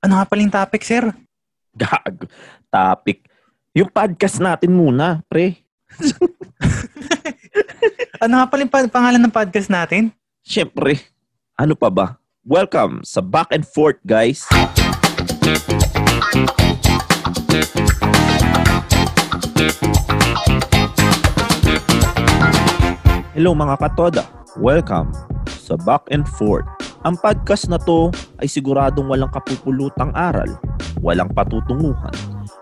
Ano nga pala yung topic, sir? Gag. Topic. Yung podcast natin muna, pre. Ano nga pala yung pa- pangalan ng podcast natin? Siyempre. Ano pa ba? Welcome sa Back and Forth, guys. Hello mga katoda. Welcome sa Back and Forth. Ang podcast na to ay siguradong walang kapupulutang aral, walang patutunguhan,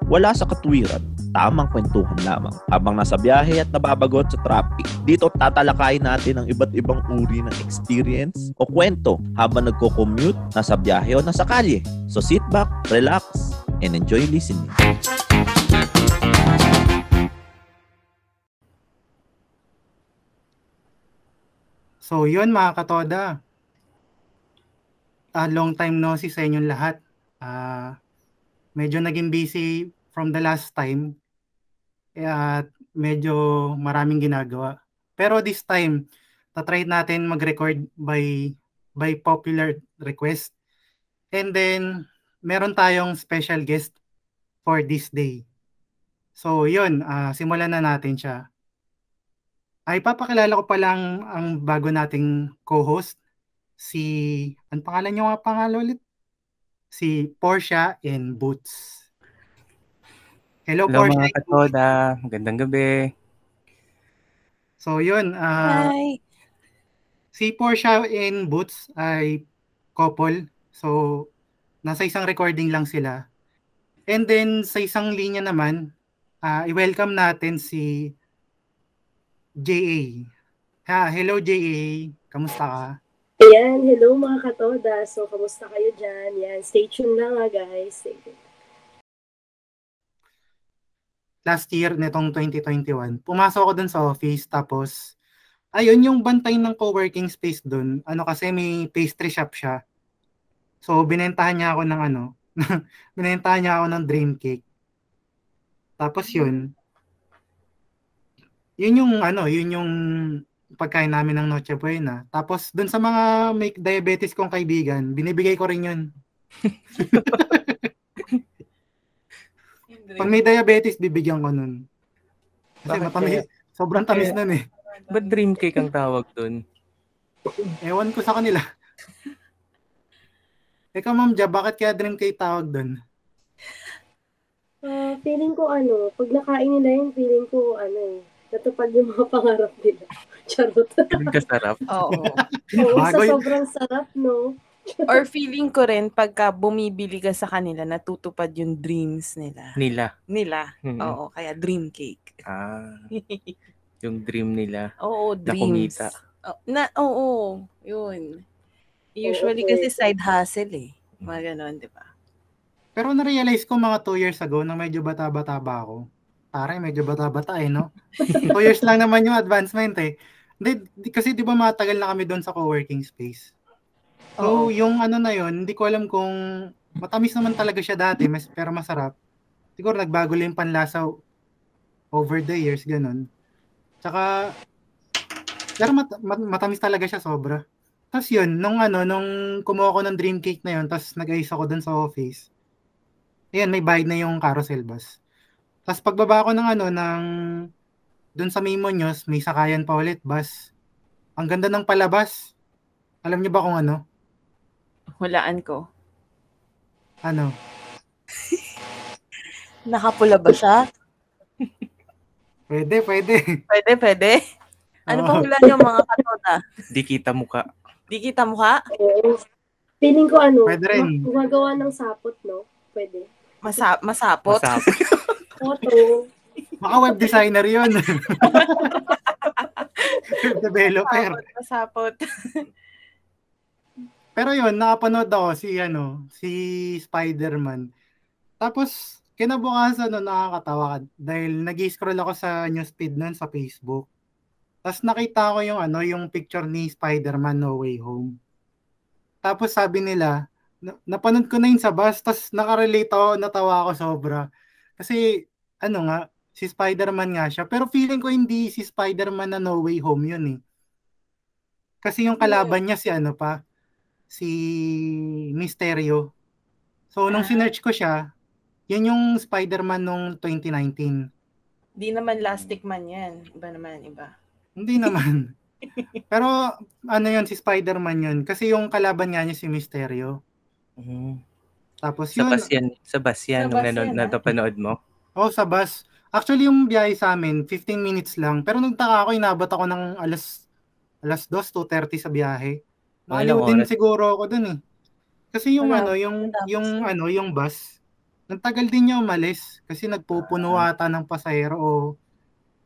wala sa katwiran, tamang kwentuhan lamang habang nasa biyahe at nababagot sa traffic. Dito tatalakayin natin ang iba't ibang uri ng experience o kwento habang nagko-commute, nasa biyahe o nasa kalye. So sit back, relax, and enjoy listening. So yun mga katoda. Ah, long time no see sa inyong lahat. Ah, medyo naging busy from the last time. At medyo maraming ginagawa. Pero this time, tatry natin mag-record by by popular request. And then meron tayong special guest for this day. So yun, ah, simulan na natin siya. Ay papakilala ko pa lang ang bago nating co-host si ang pangalan niyo nga pangalan ulit? Si Portia and Boots. Hello, Hello Portia. mga katoda, magandang gabi. So yun, ah, Hi. si Portia and Boots ay couple. So nasa isang recording lang sila. And then sa isang linya naman, ah, i-welcome natin si JA. Ha, hello JA. Kamusta ka? Ayan, hello mga katoda. So, kamusta kayo dyan? Yan, stay tuned lang ha guys. Stay tuned. last year nitong 2021, pumasok ako dun sa office tapos ayun yung bantay ng co-working space dun. Ano kasi may pastry shop siya. So binentahan niya ako ng ano, binentahan niya ako ng dream cake. Tapos yun, yun yung ano, yun yung pagkain namin ng Noche Buena. Tapos dun sa mga may diabetes kong kaibigan, binibigay ko rin yun. Pag may diabetes, bibigyan ko nun. Kasi Bakit matamis, kaya? sobrang tamis Kaya- nun eh. Ba't dream cake ang tawag dun? Ewan ko sa kanila. Ikaw, Ma'am Ja, bakit kaya dream cake tawag doon? Ah, feeling ko ano, pag nakain nila yun, feeling ko ano eh, natupad yung mga pangarap nila. Charot. Ganun kasarap. Oo. Oo, sa Bago yun. sobrang sarap, no? Or feeling ko rin, pagka bumibili ka sa kanila, natutupad yung dreams nila. Nila. Nila. Mhm. Oo, kaya dream cake. Ah, yung dream nila. Oo, Na dreams. kumita. Oh, na, oo, yun. Usually Oo, kasi side hustle eh. Mga ganon, di ba? Pero na-realize ko mga 2 years ago na medyo bata-bata ba ako. Pare, medyo bata-bata eh, no? 2 years lang naman yung advancement eh. Hindi, di- kasi di ba matagal na kami doon sa co-working space. So, Oo. yung ano na yon hindi ko alam kung matamis naman talaga siya dati, mas, pero masarap. Siguro nagbago lang yung panlasa over the years, ganun. Tsaka, pero mat- mat- matamis talaga siya sobra. Tapos yun, nung ano, nung kumuha ko ng dream cake na yun, tapos nag-ayos ako dun sa office, ayan, may bayad na yung carousel bus. Tapos pagbaba ko ng ano, ng dun sa Mimo News, may sakayan pa ulit, bus. Ang ganda ng palabas. Alam niyo ba kung ano? Hulaan ko. Ano? Nakapula ba siya? Pwede, pwede. Pwede, pwede. Ano Oo. pang hulaan yung mga katoda? Di kita muka. Di kita mukha? Oo. Feeling ko ano, Pwede rin. ma- gumagawa ng sapot, no? Pwede. Masa- masapot? Masap. Photo. Baka web designer yun. developer. Masapot, masapot. Pero yun, nakapanood ako si ano, si Spider-Man. Tapos kinabukasan no, nakakatawa ka dahil nag-scroll ako sa newsfeed nun sa Facebook. Tapos nakita ko yung ano, yung picture ni Spider-Man No Way Home. Tapos sabi nila, na- napanood ko na yun sa bus, tapos nakarelate ako, natawa ako sobra. Kasi, ano nga, si Spider-Man nga siya. Pero feeling ko hindi si Spider-Man na No Way Home yun eh. Kasi yung kalaban niya si ano pa, si Mysterio. So, nung Ah. sinearch ko siya, yun yung Spider-Man nung 2019. Di naman Lastic Man yan. Iba naman, iba. Hindi naman. Pero ano yun, si Spider-Man yun. Kasi yung kalaban nga niya si Mysterio. Mhm. Tapos Sa yun, bus yan. Sa bus yan. Sa Nung bus nanood, yan, ah. napanood mo. oh, sa bus. Actually, yung biyahe sa amin, 15 minutes lang. Pero nagtaka ako, inabot ako ng alas alas 2, 2.30 sa biyahe. Ilang din oras? siguro ako dun eh. Kasi yung Wala, ano, yung yung ano, yung bus, nagtagal din niya umalis kasi nagpupuno Ah. ata ng pasahero o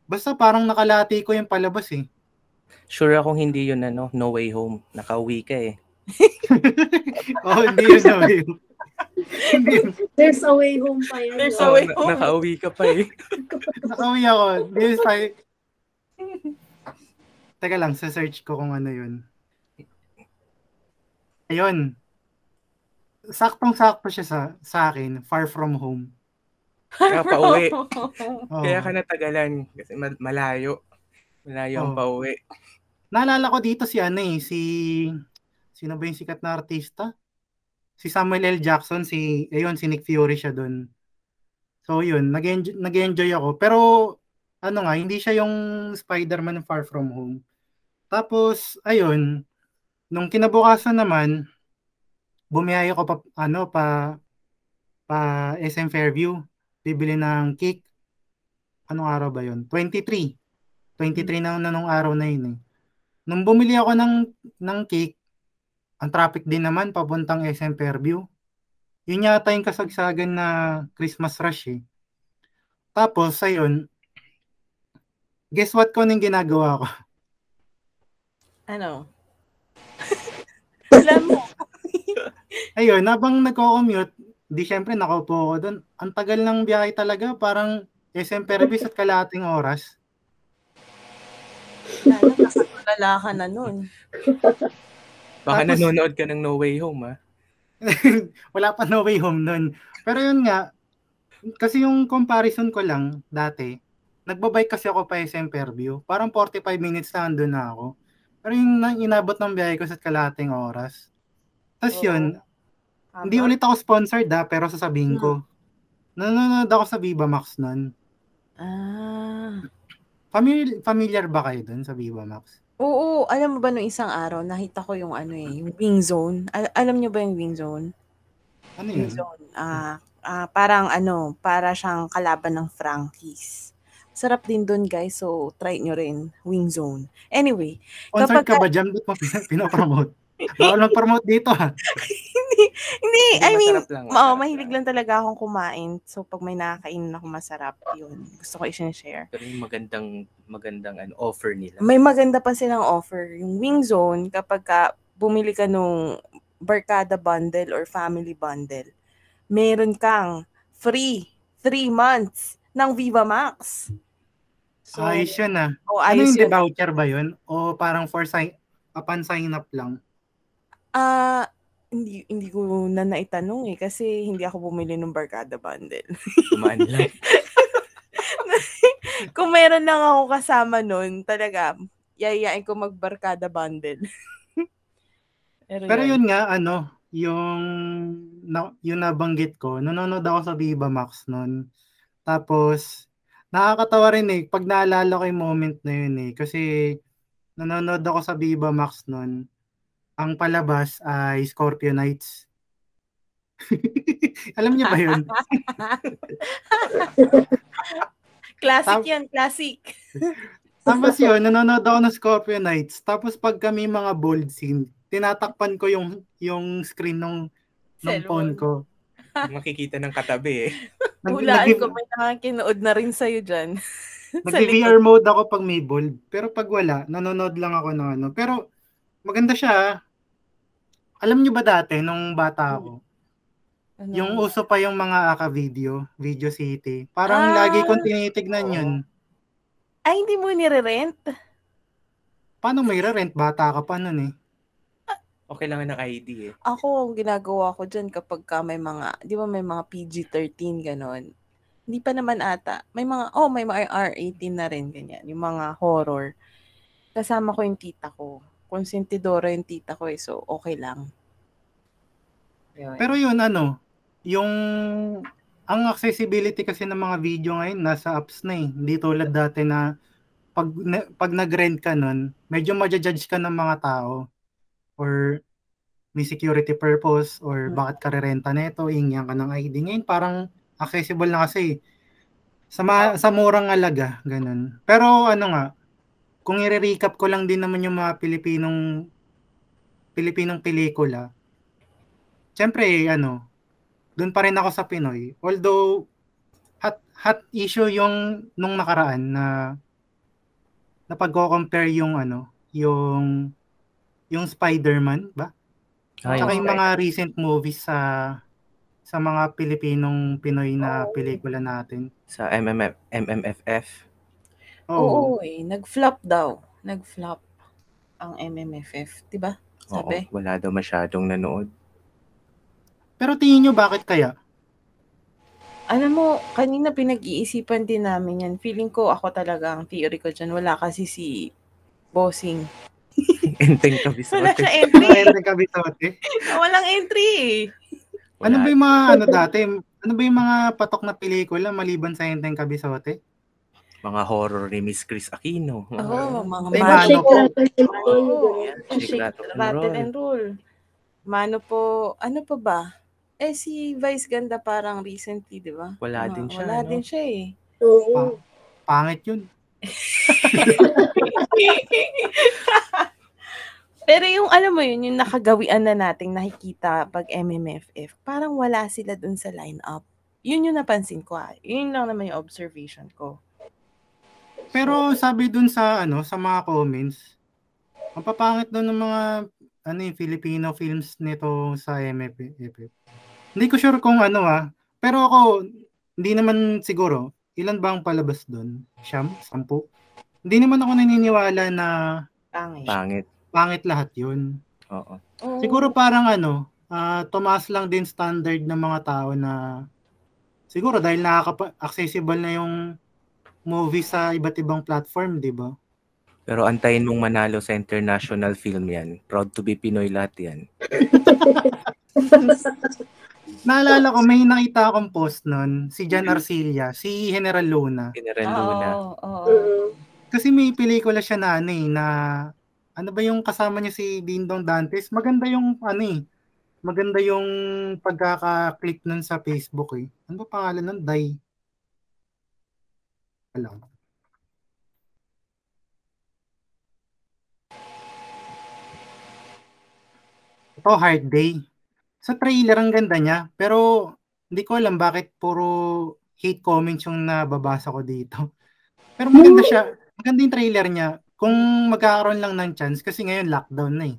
basta parang nakalati ko yung palabas eh. Sure akong hindi yun ano, no way home. Nakauwi ka eh. oh, hindi yun yun. hindi yun. There's a way home pa yan. There's a way na- home. nakauwi ka pa eh. Nakauwi ako. This time, Teka lang, sa search ko kung ano yun. Ayun. Saktong-sakto siya sa, sa akin, far from home. Kaya pauwi. Oo. Kaya ka natagalan. Kasi mal- malayo. Malayo ang Oo. pauwi. Naalala ko dito si ano eh, si... Sino ba yung sikat na artista? Si Samuel L. Jackson, si... Ayun, si Nick Fury siya dun. So yun, nag-enjoy, nag-enjoy ako. Pero ano nga, hindi siya yung Spider-Man Far From Home. Tapos, ayun, nung kinabukasan naman, bumiyahe ko pa, ano, pa, pa SM Fairview. Bibili ng cake. Anong araw ba yun? 23. 23 na, na nung araw na yun eh. Nung bumili ako ng, ng cake, ang traffic din naman papuntang SM Fairview. Yun yata yung kasagsagan na Christmas rush eh. Tapos, ayun, guess what ko nang ginagawa ko? ano? Alam mo. Ayun, habang nagko-commute, di syempre nakaupo ako doon. Ang tagal ng biyahe talaga, parang SM Fairview at kalating oras. Nakatulala ka na nun. Baka Tapos- nanonood ka ng No Way Home ah. Wala pa no way home nun. Pero yun nga, kasi yung comparison ko lang dati, nagbabike kasi ako pa SM Fairview. Parang 45 minutes na andun na ako. Pero yung na- inabot ng biyahe ko sa kalating oras. Tapos Oo. yun, hindi Aba. ulit ako sponsored ha, pero sasabihin ko. Nanonood ako sa Viva Max nun. Ah. Familiar, familiar ba kayo dun sa Viva Max? Oo, alam mo ba nung isang araw, nakita ko yung ano eh, yung wing zone. Al- alam niyo ba yung wing zone? Ano Wing yun? zone. Ah, ah, parang ano, para siyang kalaban ng Frankies. Sarap din doon guys, so try nyo rin, wing zone. Anyway, Sponsored ka ba dyan? Ba't mo pin- pinopromote? Bawal mag-promote dito ha. hindi, hindi, I mean, lang, masarap mahilig lang. lang talaga akong kumain. So, pag may nakakainin ako masarap, yun. Gusto ko i-share. Pero yung magandang, magandang ano, offer nila. May maganda pa silang offer. Yung Wing Zone, kapag ka bumili ka nung Barkada Bundle or Family Bundle, meron kang free 3 months ng Viva Max. So, Ayos yun ah. oh, Ano yung yun. voucher ba yun? O parang for sign, upon sign up lang? Ah, hindi hindi ko na naitanong eh kasi hindi ako bumili ng Barkada Bundle. Kumaan lang. Kung meron lang ako kasama nun, talaga, yayain ko magbarkada bundle. Pero, Pero yun. yun nga, ano, yung, na, yung nabanggit ko, nanonood ako sa Viva Max nun. Tapos, nakakatawa rin eh, pag naalala ko yung moment na yun eh. Kasi, nanonood ako sa Viva Max nun. Ang palabas ay Scorpio Nights. Alam niyo ba yun? Classic Tam- yan, classic. Tapos yun, nanonood ako ng Scorpio Nights. Tapos pag kami mga bold scene, tinatakpan ko yung yung screen ng ng Cellphone. phone ko. Makikita ng katabi eh. Nag- Hulaan nag- ko, may nakakinood na rin sa'yo dyan. Sa Nag-VR mode ako pag may bold. Pero pag wala, nanonood lang ako ng ano. Pero maganda siya. Alam nyo ba dati, nung bata ako, Ano? yung uso pa yung mga aka video, Video City. Parang Ah, lagi kong tinitignan oo. yun. Ay, hindi mo nire-rent? Paano may rent? Bata ka pa nun eh. Okay lang ng ID eh. Ako, ang ginagawa ko dyan kapag ka may mga, di ba may mga PG-13 ganon. Hindi pa naman ata. May mga, oh, may mga R18 na rin, ganyan. Yung mga horror. Kasama ko yung tita ko. Konsentidora yung tita ko eh, so okay lang. Yun. Pero yun ano, yung ang accessibility kasi ng mga video ngayon nasa apps na eh. Hindi tulad dati na pag na- pag nag-rent ka nun, medyo ma-judge ka ng mga tao or may security purpose or Mm. bakit ka rerenta nito, ingyan ka ng ID. Ngayon parang accessible na kasi sa ma- sa murang alaga, ganun. Pero ano nga, kung i-recap ko lang din naman yung mga Pilipinong Pilipinong pelikula, Siyempre, ano, doon pa rin ako sa Pinoy. Although, hot, hot issue yung nung nakaraan na na pagko-compare yung ano, yung yung Spider-Man ba? Ay, Tsaka yung okay. mga recent movies sa sa mga Pilipinong Pinoy na Oo. pelikula natin. sa MMF, MMFF. Oo. Oo, eh. Nag-flop daw. Nag-flop ang MMFF. Diba? Sabi? Oo, wala daw masyadong nanood. Pero tingin nyo bakit kaya? Alam mo, kanina pinag-iisipan din namin yan. Feeling ko ako talaga ang theory ko dyan. Wala kasi si Bossing. Enteng Wala kabisote. siya entry. Pwede Kabisote. Walang entry eh. Ano Wala. ba yung mga ano dati? Ano ba yung mga patok na pelikula maliban sa Enteng Kabisote? Mga horror ni Miss Chris Aquino. Oo, mga Ay, magic. Mano Shake, po. rattle, and roll, Oo, ganun. Shake, shake, rattle, and rattle roll. and roll. Mano po, ano pa ba? Eh si Vice Ganda parang recently, di ba? Wala Mga- din siya, Wala no? din siya eh. Oo. Pangit yun. Pero yung alam mo yun, yung nakagawian na nating nakikita pag MMFF, parang wala sila dun sa lineup. Yun yung napansin ko ah. Yun lang naman yung observation ko. Pero sabi dun sa ano sa mga comments, ang papangit doon ng mga ano yung Filipino films nito sa MFF. Hindi ko sure kung ano ah. Pero ako hindi naman siguro ilan ba ang palabas doon? Siyam? Sampu? Hindi naman ako naniniwala na Pangit. Pangit. pangit lahat yun. Oo. Siguro parang ano, ah tumaas lang din standard ng mga tao na siguro dahil nakaka-accessible na yung movie sa iba't ibang platform, di ba? Pero antayin mong manalo sa international film yan. Proud to be Pinoy lahat yan. Naalala ko, may nakita akong post nun, si Jan Arcilla, si General Luna. General Oo, Luna. oo. Mm. Kasi may pelikula siya na ano eh, na ano ba yung kasama niya si Dindong Dantes? Maganda yung ano eh, maganda yung pagkaka-click nun sa Facebook eh. Ano ba pangalan nun? Day. Alam. Ito, Hard Day. Sa trailer, ang ganda niya. Pero, hindi ko alam bakit puro hate comments yung nababasa ko dito. Pero maganda siya. Maganda yung trailer niya. Kung magkakaroon lang ng chance, kasi ngayon lockdown na eh.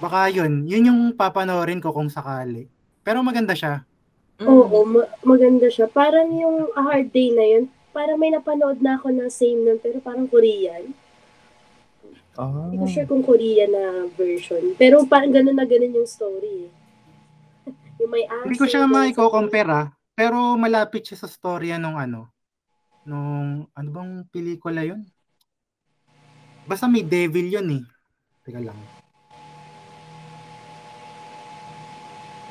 Baka yun. Yun yung papanoorin ko kung sakali. Pero maganda siya. Mm. Oo, ma- maganda siya. Parang yung A Hard Day na yun, parang may napanood na ako na same nun, pero parang Korean. Oh. Hindi ko sure kung Korean na version. Pero parang ganun na ganun yung story. eh. yung may. Hindi ko siya ganun sa- maiko-compare ah. Pero malapit siya sa storya nung ano. Nung, ano bang pelikula yun? Basta may devil yun eh. Teka lang.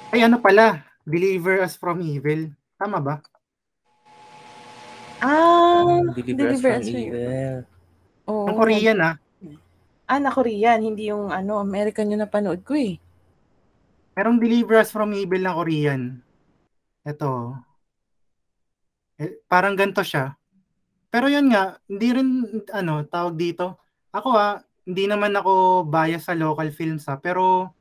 Ay ano pala, Deliver Us From Evil. Tama ba? Ah, Deliver us Deliver from Us from evil. oo. Yung Korean ah. Ah, na Korean, hindi yung ano, American yung napanood ko eh. Merong Deliver Us From Evil na Korean. Ito. Eh, parang ganito siya. Pero yun nga, hindi rin, ano, tawag dito. Ako ah, hindi naman ako bias sa local films ah. Pero,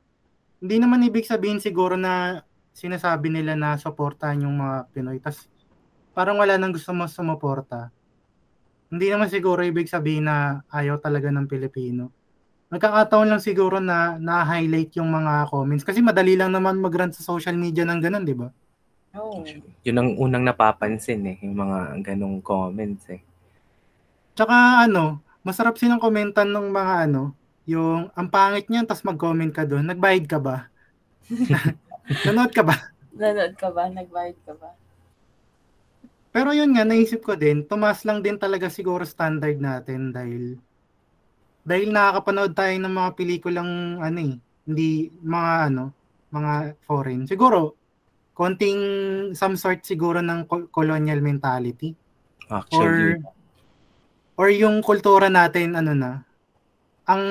hindi naman ibig sabihin siguro na sinasabi nila na supportahan yung mga Pinoy. Tas, parang wala nang gusto mo sumuporta. Hindi naman siguro ibig sabihin na ayaw talaga ng Pilipino. Nagkakataon lang siguro na na-highlight yung mga comments. Kasi madali lang naman mag-run sa social media ng ganun, di ba? Oo. Yun ang unang napapansin eh. Yung mga ganong comments eh. Tsaka ano, masarap silang komentan ng mga ano, yung ang pangit niyan, tas mag-comment ka doon. Nagbayad ka ba? Nanood ka ba? Nanood ka ba? Nagbayad ka ba? Pero yun nga, naisip ko din, tumas lang din talaga siguro standard natin dahil dahil nakakapanood tayo ng mga pelikulang ano eh, hindi mga ano, mga foreign. Siguro, konting some sort siguro ng col- colonial mentality. Or, Actually, or yung kultura natin, ano na, ang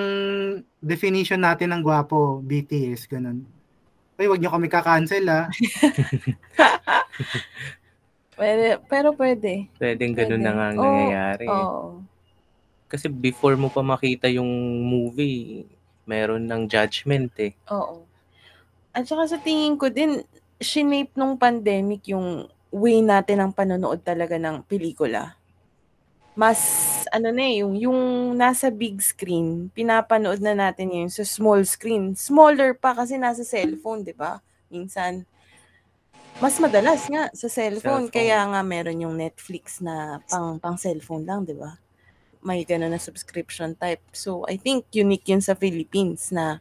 definition natin ng gwapo, BTS, ganun. Ay, wag nyo kami kakancel ah. Pwede, pero pwede. pwedeng ganun Pwede. na nga ang Oo, nangyayari. Oo. Kasi before mo pa makita yung movie, meron ng judgment eh. Oo. At saka sa tingin ko din, shinape nung pandemic yung way natin ng panonood talaga ng pelikula. Mas, ano na eh, yung, yung nasa big screen, pinapanood na natin yun sa small screen. Smaller pa kasi nasa cellphone, di ba? Minsan. Mas madalas nga sa cellphone, Cellphone. kaya nga meron yung Netflix na pang, pang cellphone lang, di ba? May gano'n na subscription type. So, I think unique yun sa Philippines na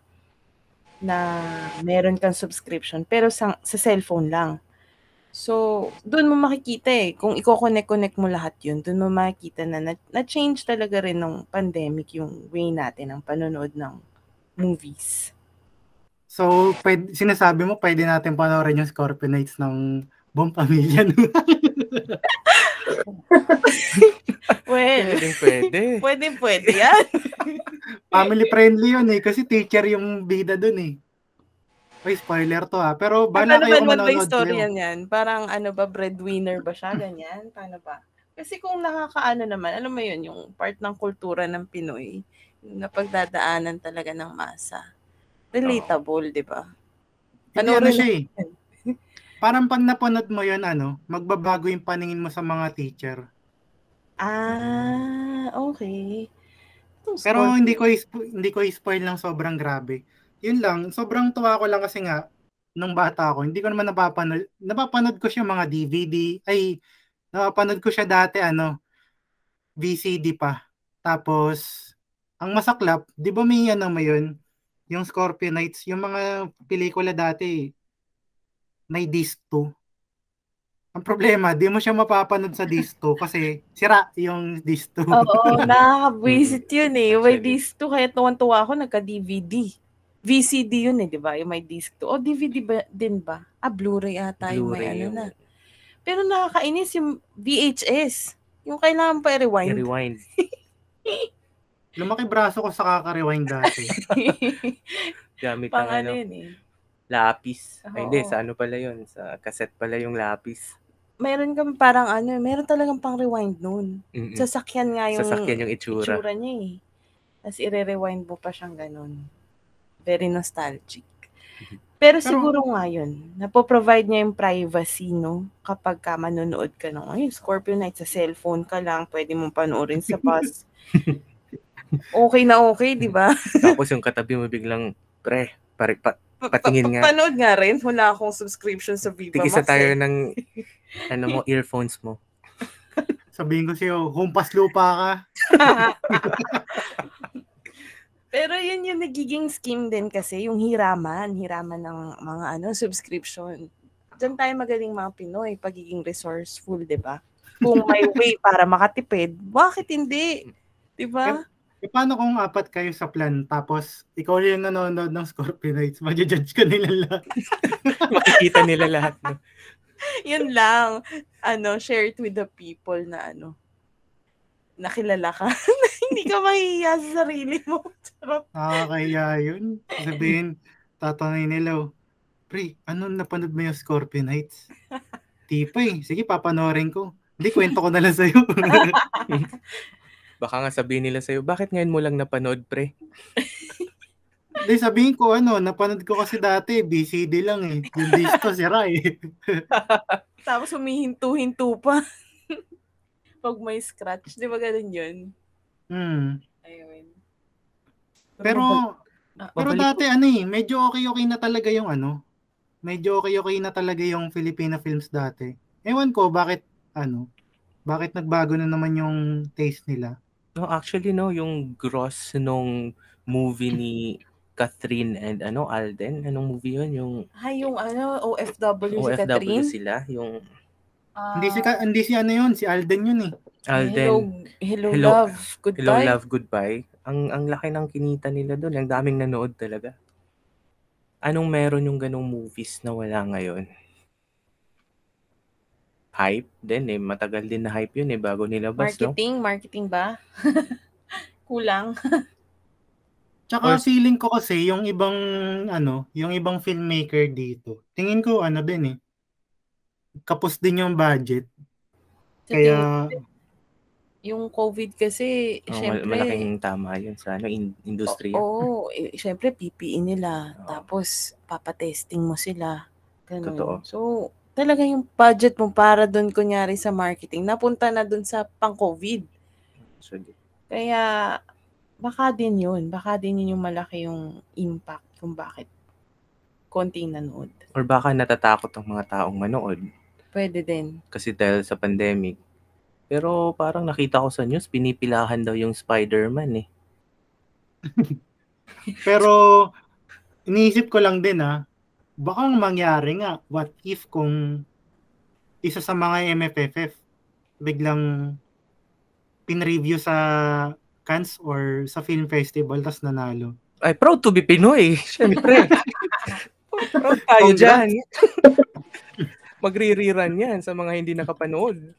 na meron kang subscription pero sa, sa cellphone lang. So, doon mo makikita eh, kung i-connect-connect mo lahat yun, doon mo makikita na, na na-change talaga rin ng pandemic yung way natin ng panonood ng movies. So, pwede, sinasabi mo, pwede natin panoorin yung Scorpio Nights ng buong pamilya. Well, Pwedeng pwede. pwede, pwede yan. Family friendly yun eh, kasi teacher yung bida dun eh. Uy, spoiler to ha. Pero bala Paano kayo ba kung ba manonood istorya kayo. niyan? Parang ano ba, breadwinner ba siya? Ganyan? Paano ba? Kasi kung nakakaano naman, alam mo yun, yung part ng kultura ng Pinoy, yung napagdadaanan talaga ng masa. Relatable, di ba? Ano siya eh. Parang pag napanood mo yun, ano, magbabago yung paningin mo sa mga teacher. Ah, okay. Itong Pero hindi ko hindi ko i-spoil lang sobrang grabe. Yun lang, sobrang tuwa ko lang kasi nga nung bata ako, hindi ko naman napapanood. Napapanood ko siya mga DVD. Ay, napapanood ko siya dati ano, VCD pa. Tapos ang masaklap, 'di ba may ano mo yun? Yung Scorpio Nights, yung mga pelikula dati may disc 2. Ang problema, di mo siya mapapanood sa disc 2 kasi sira yung disc 2. Oo, nakakabwisit yun eh. May disc 2, kaya tuwan-tuwa ako, nagka-DVD. VCD yun eh, di ba? Yung may disc 2. O DVD ba, din ba? Ah, Blu-ray ata yung may Blu-ray ano na. Pero nakakainis yung VHS. Yung kailangan pa i-rewind. i-rewind. Lumaki braso ko sa kaka-rewind dati. Gamit Pang ng ano ano, yun eh. lapis. Ay, hindi, Oo. sa ano pala yun? Sa cassette pala yung lapis. Meron kang parang ano, meron talagang pang rewind nun. Mm-mm. Sasakyan nga yung Sasakyan yung itsura. itsura niya eh. Tapos i-rewind mo pa siyang ganun. Very nostalgic. Pero siguro nga yun, napoprovide niya yung privacy, no? Kapag ka manonood ka ng, ay, Scorpio Night sa cellphone ka lang, pwede mong panoorin sa bus. okay na okay, di ba? Tapos yung katabi mo biglang, pre, pare, pa, Pa- Patingin pa- nga. Panood nga rin. Wala akong subscription sa Viva tigisa Max tayo eh. ng, ano mo, earphones mo. Sabihin ko sa'yo, humpas lupa ka. Pero yun yung nagiging scheme din kasi, yung hiraman, hiraman ng mga ano subscription. Diyan tayo magaling mga Pinoy, pagiging resourceful, di ba? Kung may way para makatipid, bakit hindi? Di ba? E paano kung apat kayo sa plan, tapos ikaw yung nanonood ng Scorpio Nights, magja-judge ka nila lahat. Makikita nila lahat. No? Yun lang. Ano, share it with the people na ano, nakilala ka. hindi ka mahihiya sa sarili mo. Charot. Nakakahiya yun. Sabihin, tatanay nila, oh, Pre, ano napanood mo yung Scorpio Nights? Tipa eh. Sige, papanorin ko. Hindi, kwento ko na lang sa'yo. Baka nga sabihin nila sa'yo, bakit ngayon mo lang napanood, pre? Hindi, sabihin ko, ano, napanood ko kasi dati, BCD lang eh. Yung disco, sira eh. Tapos humihinto-hinto pa. Pag may scratch, di ba ganun yun? Hmm. Ayun. Pero, Ah, pero dati ano eh, medyo okay-okay na talaga yung ano, medyo okay-okay na talaga yung Filipino films dati. Ewan ko, bakit, ano, bakit nagbago na naman yung taste nila. No, actually, no, yung gross nung movie ni Catherine and ano, Alden. Anong movie yun? Yung Ay, yung ano, OFW, si OFW Catherine. sila. Yung Ah, hindi si, Ka- hindi si ano yun, si Alden yun eh. Alden. Hello, hello, Hello- love, goodbye. Hello, Love, Goodbye. Ang ang laki ng kinita nila doon. Ang daming nanood talaga. Anong meron yung ganong movies na wala ngayon? Hype din eh. Matagal din na hype yun eh bago nilabas, no? Marketing, marketing ba? Kulang. Tsaka Or- feeling ko kasi yung ibang ano, yung ibang filmmaker dito. Tingin ko ano din eh. Kapos din yung budget. Sa Kaya yung COVID kasi, Oh, syempre, malaking tama yun sa ano, in- industriya. Oo, eh, syempre PPE nila. Oo. Tapos papatesting mo sila. Ganun. Totoo. So, talaga yung budget mo para doon kunyari sa marketing, napunta na doon sa pang-COVID. So, Kaya baka din yun. Baka din yun yung malaki yung impact kung bakit konting nanood. or baka natatakot ang mga taong manood Pwede din. kasi dahil sa pandemic. Pero parang nakita ko sa news, pinipilahan daw yung Spider-Man eh. pero iniisip ko lang din ah, baka ang mangyari nga, what if kung isa sa mga MFFF biglang pin-review sa Cannes or sa film festival tas nanalo. Ay, proud to be Pinoy. Siyempre. proud tayo Congrats. dyan. Magre-rerun yan sa mga hindi nakapanood.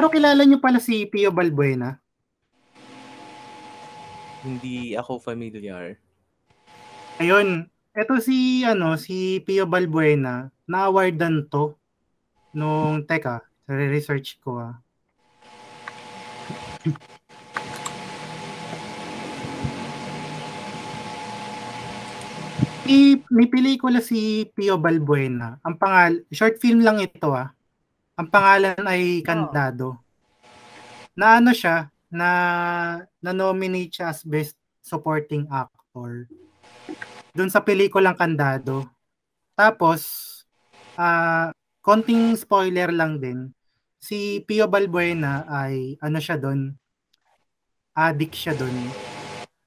Pero kilala niyo pala si Pio Balbuena? Hindi ako familiar. Ayun, eto si ano si Pio Balbuena, na-awardan to nung teka, research ko ah. I, may pelikula si Pio Balbuena. Ang pangal, short film lang ito ah. Ang pangalan ay Kandado. Na ano siya, na na-nominate siya as Best Supporting Actor doon sa pelikulang Kandado. Tapos, ah konting spoiler lang din. Si Pio Balbuena ay ano siya doon? Addict siya doon.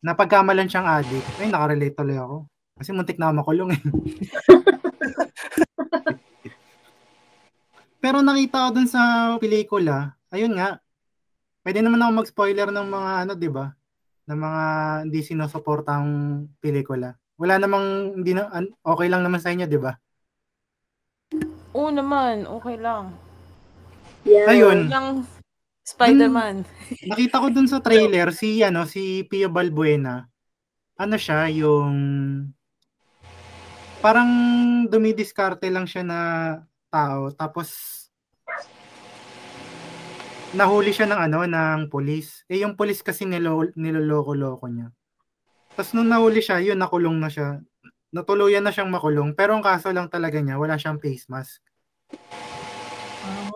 Napagkamalan siyang addict. Ay, nakarelate tuloy ako. Kasi muntik na ako makulong eh. Pero nakita ko dun sa pelikula, ayun nga, pwede naman ako mag-spoiler ng mga ano, di ba? Ng mga hindi sinusuportang pelikula. Wala namang, hindi na, okay lang naman sa inyo, di ba? Oo naman, okay lang. Yeah. Ayun. Lang Spider-Man. Nakita ko dun sa trailer, si, ano, si Pio Balbuena, ano siya, yung, parang dumidiskarte lang siya na tao, tapos, nahuli siya ng ano, ng polis. Eh, yung polis kasi nilo, niloloko-loko niya. Tapos nung nahuli siya, yun, nakulong na siya. Natuluyan na siyang makulong. Pero ang kaso lang talaga niya, wala siyang face mask.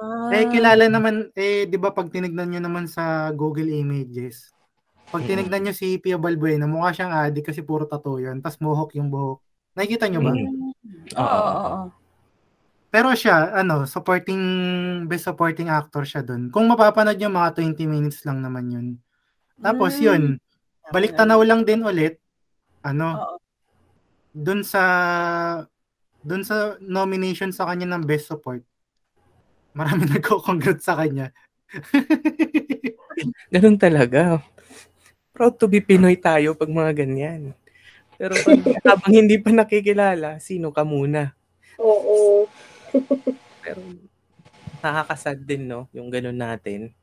Ah. Eh, kilala naman, eh, di ba pag tinignan nyo naman sa Google Images, pag tinignan nyo si Pio Balbuena, mukha siyang addict kasi puro tattoo yun. Tapos mohawk yung buhok. Nakikita nyo ba? Mm. Oo, oo, oo. Pero siya, ano, supporting, best supporting actor siya dun. Kung mapapanood yung mga 20 minutes lang naman yun. Tapos Mm. yun, balik tanaw lang din ulit, ano, Oo. dun sa, dun sa nomination sa kanya ng best support. Marami nagko-congrats sa kanya. Ganun talaga. Proud to be Pinoy tayo pag mga ganyan. Pero pag, habang hindi pa nakikilala, sino ka muna? Oo. Pero nakakasad din, no? Yung ganun natin.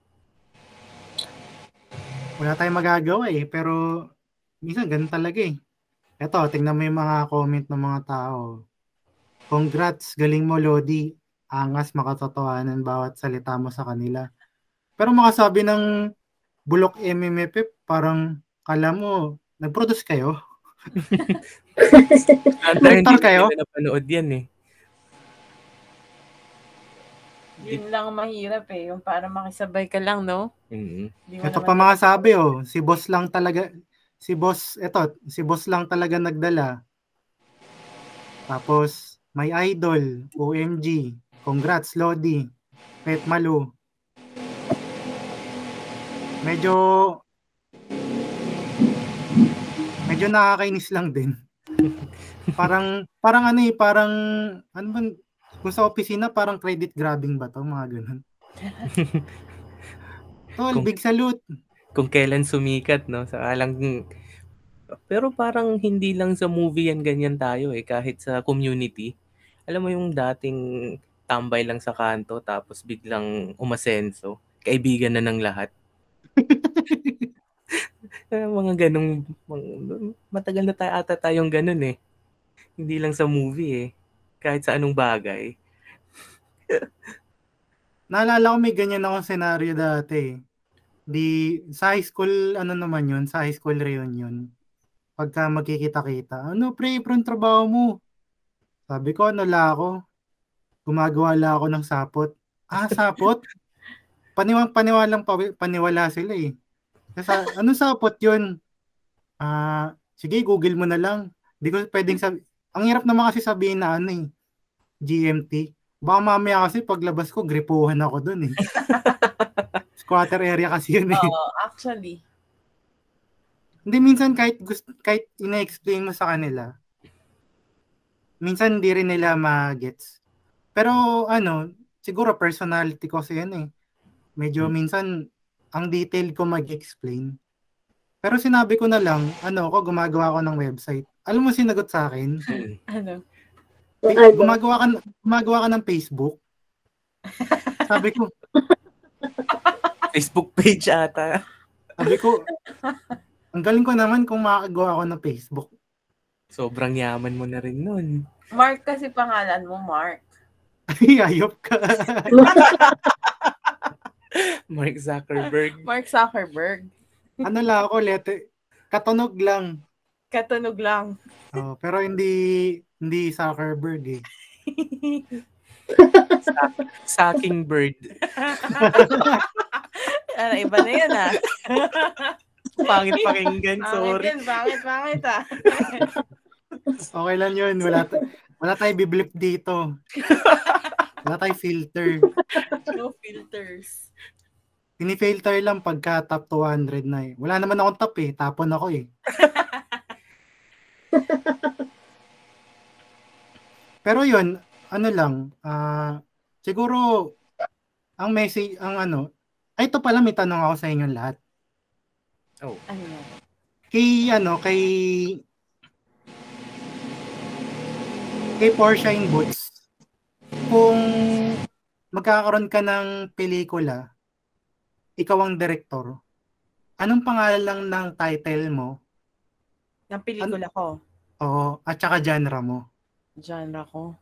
wala tayong magagawa eh. Pero minsan ganun talaga eh. Eto, tingnan mo yung mga comment ng mga tao. Congrats, galing mo Lodi. Angas makatotohanan bawat salita mo sa kanila. Pero makasabi ng Bulok MMFF, parang kala mo, nag-produce kayo? Director hindi kayo? kayo napanood yan eh. Yun lang ang mahirap eh. Yung para makisabay ka lang, no? Mhm. Mo Ito pa mga sabi oh, si boss lang talaga, si boss, eto, si boss lang talaga nagdala. Tapos, may idol, OMG, congrats Lodi, Pet Malu. Medyo, medyo nakakainis lang din. parang, parang ano eh, parang, ano ba, kung sa opisina, parang credit grabbing ba to, mga ganun. Tol, Kung- big salute. Kung kailan sumikat, no? Sa alang Pero parang hindi lang sa movie yan ganyan tayo eh, kahit sa community. Alam mo yung dating tambay lang sa kanto tapos biglang umasenso, kaibigan na ng lahat. Eh, mga ganong, matagal na tayo ata tayong ganun eh. Hindi lang sa movie eh. Kahit sa anong bagay. Naalala ko may ganyan akong senaryo dati. Di, sa high school, ano naman yun, sa high school reunion. Pagka magkikita-kita, ano pre, ang trabaho mo? Sabi ko, ano la ako? Gumagawa la ako ng sapot. Ah, sapot? Paniwang paniwalang paniwala sila eh. Kasi, anong sapot yun? Ah, sige, Google mo na lang. Di ko pwedeng sabi. Ang hirap naman kasi sabihin na ano eh, GMT. Baka mamaya kasi paglabas ko, gripuhan ako dun eh. Squatter area kasi yun eh. Oo, actually. Hindi minsan kahit gusto, kahit ina-explain mo sa kanila, minsan hindi rin nila ma-gets. Pero ano, siguro personality ko kasi yan eh. Medyo minsan ang detail ko mag-explain. Pero sinabi ko na lang, ano ako, gumagawa ako ng website. Alam mo sinagot sa akin? Ano? Eh, gumagawa ka, gumagawa ka ng Facebook. Sabi ko, Facebook page ata. sabi ko, ang galing ko naman kung makagawa ako ng Facebook. Sobrang yaman mo na rin nun. Mark kasi pangalan mo, Mark. Ay, ayop ka. Mark Zuckerberg. Mark Zuckerberg. ano lang ako, lete, katunog lang. Katunog lang. Oh, pero hindi hindi Zuckerberg eh. Sucking bird. ano, iba na yun ah. Pangit pakinggan, Pangit sorry. yun, pangit, pangit ah. Okay lang yun. Wala, ta- wala tayo biblip dito. Wala tayo filter. no filters. Pinifilter lang pagka top 200 na eh. Wala naman akong top eh. Tapon ako eh. Pero yun, ano lang, ah siguro, ang message, ang ano, ay ito pala may tanong ako sa inyong lahat. Oh. Ano yan? Kay, ano, kay, kay Porshine Boots, kung magkakaroon ka ng pelikula, ikaw ang direktor, anong pangalan lang ng title mo, Ng pelikula ko. o at saka genre mo? Genre ko.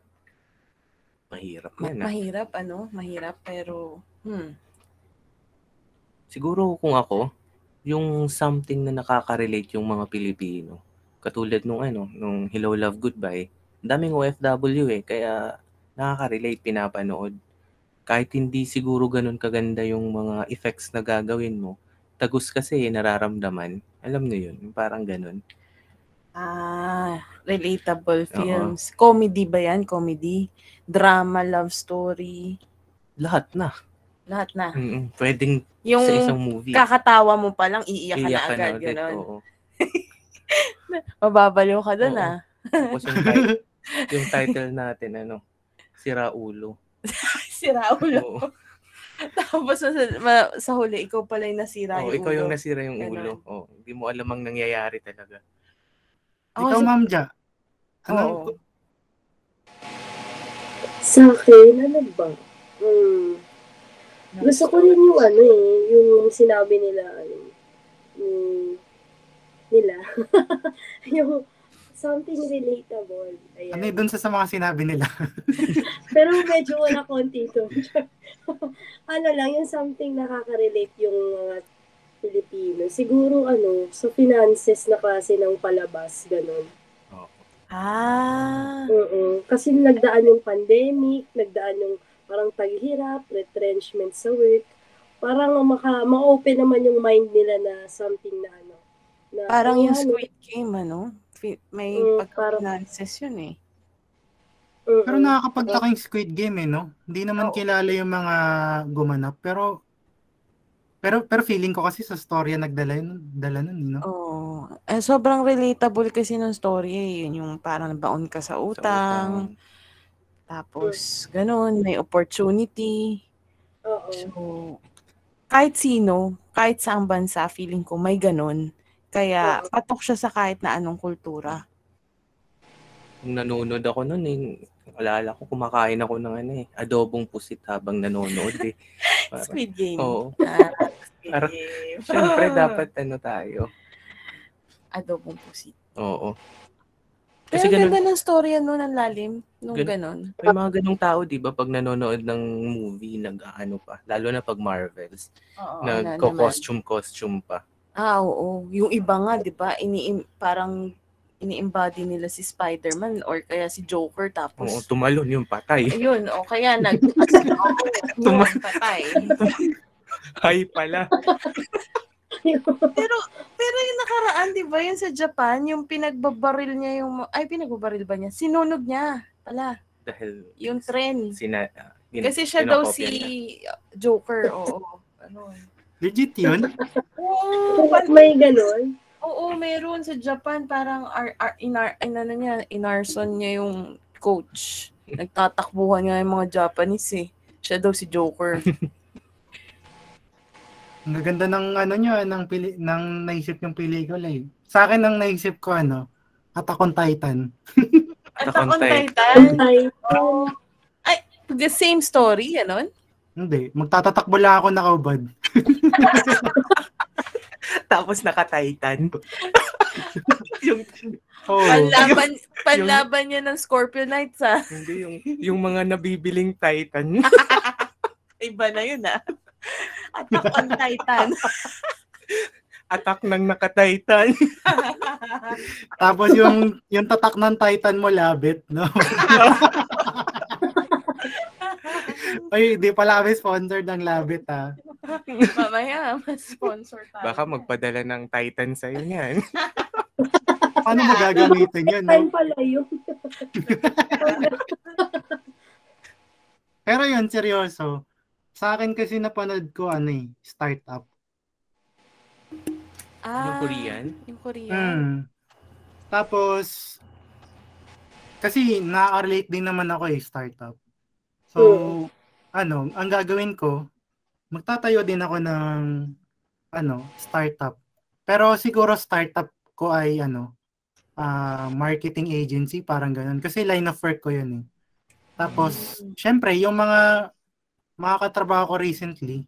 Mahirap Ma- yan ah. mahirap, ano? Mahirap, pero, hmm. Siguro kung ako, yung something na nakaka-relate yung mga Pilipino. Katulad nung ano, nung Hello Love Goodbye. Daming OFW eh, kaya nakaka-relate, pinapanood. Kahit hindi siguro ganun kaganda yung mga effects na gagawin mo, tagus kasi nararamdaman. Alam niyo yun, parang ganun. Ah, relatable Oo. films. Comedy ba yan? Comedy? Drama, love story? Lahat na. Lahat na. Mm-mm. Pwedeng Yung sa isang movie. kakatawa mo pa lang, iiyak ka Iyak na ka na agad. ulit. Ganun. Oo. Mababaliw ka dun Oo. ah. Tapos yung, title, yung title natin, ano, Sira Ulo. Sira ulo. Oo. Tapos sa, ma- sa huli, ikaw pala yung nasira Oo, yung ikaw yung ulo. nasira yung Ganun. ulo. Oo, hindi mo alam ang nangyayari talaga. Ako ikaw, si- Ma'am Ja, ano, Oo. Sa akin, ano ba? Hmm. Gusto ko rin yung ano eh, yung sinabi nila, ano, yung, nila. yung something relatable. Ayan. ano dun sa, sa mga sinabi nila? Pero medyo wala konti ito. ano lang, yung something nakaka-relate yung mga Pilipino. Siguro ano, sa finances na klase ng palabas, ganun. Ah. Oo. Kasi nagdaan yung pandemic, nagdaan yung parang taghirap, retrenchment sa work. Parang maka, ma-open naman yung mind nila na something na ano. Na, Parang yung Squid Game, ano? Fi- May Mm, pagka-finances yun eh. Pero nakakapagtaka yung Squid Game eh, no? Hindi naman Oo. kilala yung mga gumanap, pero pero pero feeling ko kasi sa storya nagdala yun, dala nun, no? Oo. Eh, sobrang relatable kasi ng story eh. Yun yung parang baon ka sa Sa utang. Tapos, ganun, may opportunity. Oo. So, kahit sino, kahit saang bansa, feeling ko may ganun. Kaya patok siya sa kahit na anong kultura. Nung nanonood ako noon, eh, alala ko, kumakain ako ng ano eh, adobong pusit habang nanonood eh. Parang, Squid Game. Oo. Ah, Squid Parang- Game. Siyempre, dapat ano tayo. Adobong pusit. Oo. Kasi Kasi Pero ganun, ganda ng storya nun, ang lalim. Nung Gan- ganon. may mga ganong tao, di ba, pag nanonood ng movie, nag-ano pa, lalo na pag Marvels, Oo, na naman. nagko-costume-costume pa. Ah, oo. Yung iba nga, di ba, ini parang ini-embody nila si Spider-Man or kaya si Joker tapos Oo, tumalon yung patay. ayun, o kaya nag Tuma- yun, patay. Hay pala. Pero pero yung nakaraan, 'di ba, yun sa Japan, yung pinagbabaril niya yung ay pinagbabaril ba niya? Sinunog niya pala Dahil yung tren. sina, ah, yun- Kasi siya daw si niya. Joker, oo. Ano? Legit yun? Oo, Bakit may ganon? oo, meron sa Japan parang ar, ar, inar, in, ano niya, inarson niya yung coach. Nagtatakbuhan nga yung mga Japanese eh. Siya daw si Joker. Ang gaganda ng ano nyo, ng, pili, ng naisip yung pelikula eh. Sa akin ang naisip ko ano, Attack on Titan. Attack on on Titan. Ay, Oh. Ay, the same story, ano? Hindi, magtatatakbo lang ako nakaubad. Tapos naka-titan. yung, Oo. Panlaban, panlaban niya ng Scorpio Knights, ah. hindi, yung, yung mga nabibiling titan. Iba na yun, ah. Attack on Titan. Attack ng naka-titan. Tapos yung yung tatak ng Titan mo labit, no? Ay, di pala kami sponsored ng labit ha. Mamaya, mas sponsor tayo. Baka magpadala ng titan sa'yo niyan. Paano mo gagamitin yun, time no? pala yun. Pero yun, seryoso. Sa akin kasi napanood ko ano eh, startup. Ah, Yung Korean? Yung Korean. Hmm. Tapos, kasi na-relate din naman ako eh, startup. So, ano, ang gagawin ko, magtatayo din ako ng, ano, startup. Pero siguro startup ko ay, ano, ah, marketing agency, parang ganun. Kasi line of work ko yun eh. Tapos, syempre, yung mga makakatrabaho ko recently,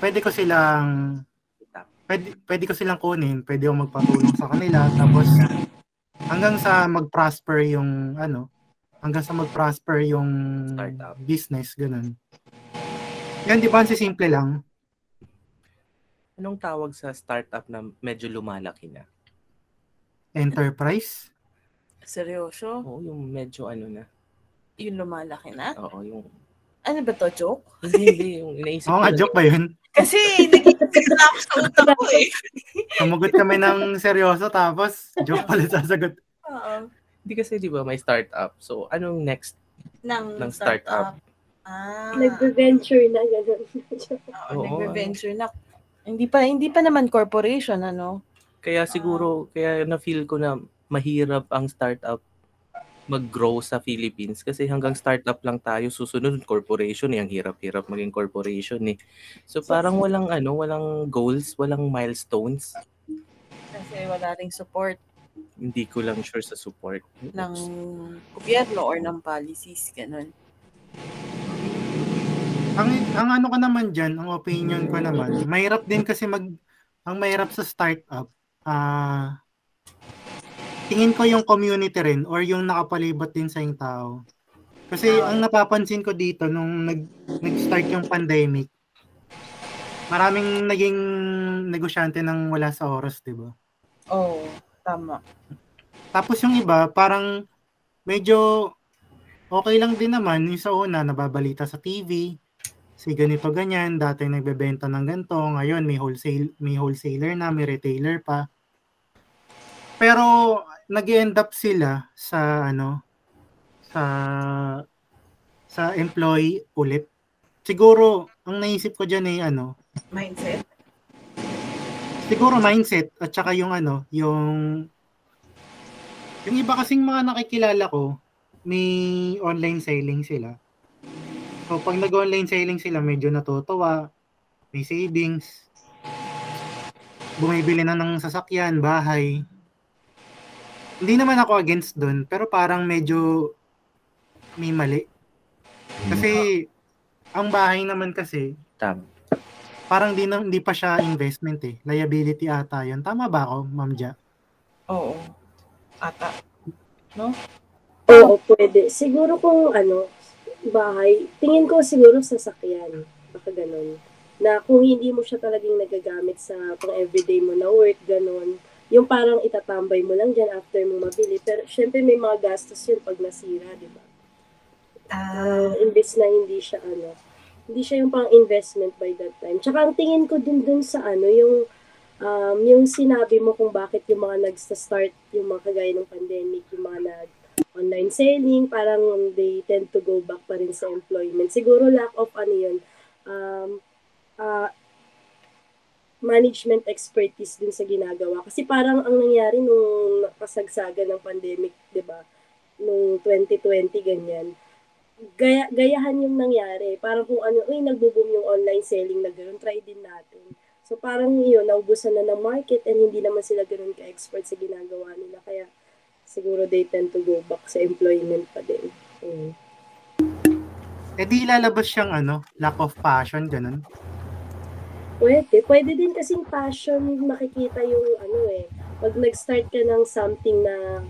pwede ko silang pwede, pwede ko silang kunin, pwede ako magpatulong sa kanila, tapos hanggang sa mag-prosper yung ano, hanggang sa mag-prosper yung Startup. business, ganun. Yan, di ba? Ang simple lang. Anong tawag sa startup na medyo lumalaki na? Enterprise. Seryoso? Oo, yung medyo ano na. Yung lumalaki na? Oo, yung... Ano ba to, joke? Hindi, hindi. Yung inaisip Oo ko nga, joke ba yun? Kasi nag-iisip na ako sa utak ko eh. Sumugot kami ng seryoso, tapos joke pala sasagot. Oo. Hindi kasi, di ba, may startup. So, anong next? Ng, Ng startup. Ah. Nagbe-venture na gano'n. Oo, nagbe-venture na. Hindi pa hindi pa naman corporation ano. Kaya siguro, kaya na-feel ko na mahirap ang startup mag-grow sa Philippines kasi hanggang startup lang tayo susunod corporation eh ang hirap-hirap maging corporation eh. So parang walang ano, walang goals, walang milestones. Kasi wala ring support Hindi ko lang sure sa support. ng gobyerno or ng policies ganun. Ang, ang ano ko naman dyan, ang opinion ko naman, mahirap din kasi mag, ang mahirap sa startup, ah, tingin ko yung community rin or yung nakapalibot din sa yung tao. Kasi ang napapansin ko dito nung nag, nag-start yung pandemic, maraming naging negosyante ng wala sa oras, di ba? Oh, tama. Tapos yung iba, parang medyo okay lang din naman. Yung sa una, nababalita sa TV, si ganito ganyan, dati nagbebenta ng ganito, ngayon may wholesale, may wholesaler na, may retailer pa. Pero nag-end up sila sa ano sa sa employee ulit. Siguro ang naisip ko diyan ay ano, Mindset. Siguro mindset at saka yung ano, yung yung iba kasing mga nakikilala ko, may online selling sila. So pag nag-online selling sila, medyo natutuwa, may savings. bumibili na ng sasakyan, bahay. Hindi naman ako against doon, pero parang medyo may mali. Kasi ang bahay naman kasi Tama. Parang di na, hindi pa siya investment eh. Liability ata yun. Tama ba ako, Ma'am Ja? Oo. Ata. Oo, pwede. Siguro kung ano, bahay, tingin ko siguro sasakyan. Baka ganun. Na kung hindi mo siya talagang nagagamit sa pang everyday mo na work, ganun. Yung parang itatambay mo lang dyan after mo mabili. Pero syempre may mga gastos yun pag nasira, di ba? Ah, Uh, imbes na hindi siya ano, hindi siya yung pang investment by that time. Tsaka ang tingin ko din dun sa ano, yung um, yung sinabi mo kung bakit yung mga nagsa-start, yung mga kagaya ng pandemic, yung mga nag online selling, parang they tend to go back pa rin sa employment. Siguro lack of ano yun, um, uh, management expertise dun sa ginagawa. Kasi parang ang nangyari nung kasagsagan ng pandemic, di ba? Nung 2020, ganyan. Gaya, gayahan yung nangyari. Parang kung ano, uy, nagbo-boom yung online selling na gano'n, try din natin. So parang yun, naubusan na ng market and hindi naman sila gano'n ka-expert sa ginagawa nila. Kaya siguro they tend to go back sa employment pa din. Mm. Eh di lalabas siyang ano, lack of passion, ganun. Pwede. Pwede din kasing passion makikita yung ano eh. Pag nag-start ka ng something na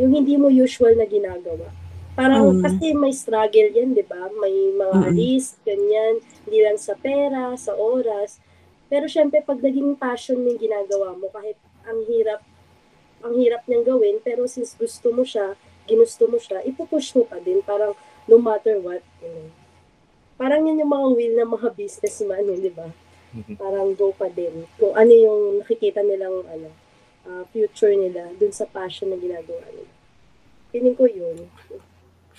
yung hindi mo usual na ginagawa. Parang Mm. kasi may struggle yan, di ba? May mga Mm-mm. alis, ganyan. Hindi lang sa pera, sa oras. Pero syempre, pag naging passion yung ginagawa mo, kahit ang hirap, ang hirap niyang gawin, pero since gusto mo siya, ginusto mo siya, ipupush mo pa din. Parang no matter what. You know. Parang yun yung mga will ng mga businessman, eh, di ba? parang go pa din. Kung ano yung nakikita nilang ano, ah, future nila dun sa passion na ginagawa nila. Piling ko yun.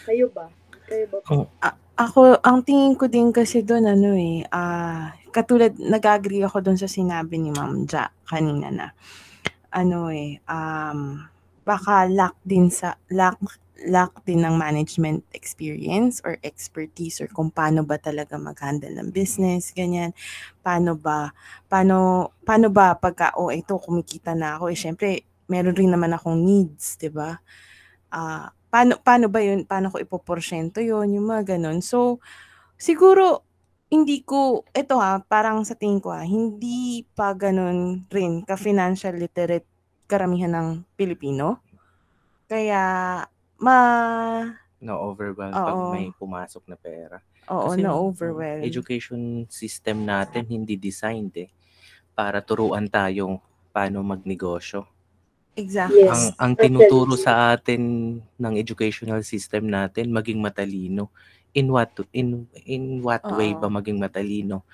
Kayo ba? Kayo ba? Oh. Ako, ang tingin ko din kasi doon, ano eh, ah, katulad, nag-agree ako doon sa sinabi ni Ma'am Ja kanina na, ano eh, um, baka lack din sa, lack, lack din ng management experience or expertise or kung paano ba talaga mag-handle ng business, ganyan. Paano ba, paano, paano ba pagka, oh, ito, kumikita na ako, eh, syempre, meron rin naman akong needs, di ba? Ah, paano paano ba yun? Paano ko ipoporsyento yun? Yung mga ganun. So, siguro, hindi ko, eto ha, parang sa tingin ko ha, hindi pa ganun rin ka-financial literate karamihan ng Pilipino. Kaya, ma, Na-overwhelm pag Oo. may pumasok na pera. oo, Kasi yung na-overwhelm. Education system natin hindi designed eh para turuan tayong paano magnegosyo. Exactly. Yes. Ang ang tinuturo sa atin ng educational system natin maging matalino. In what to- in in what way Oo. ba maging matalino?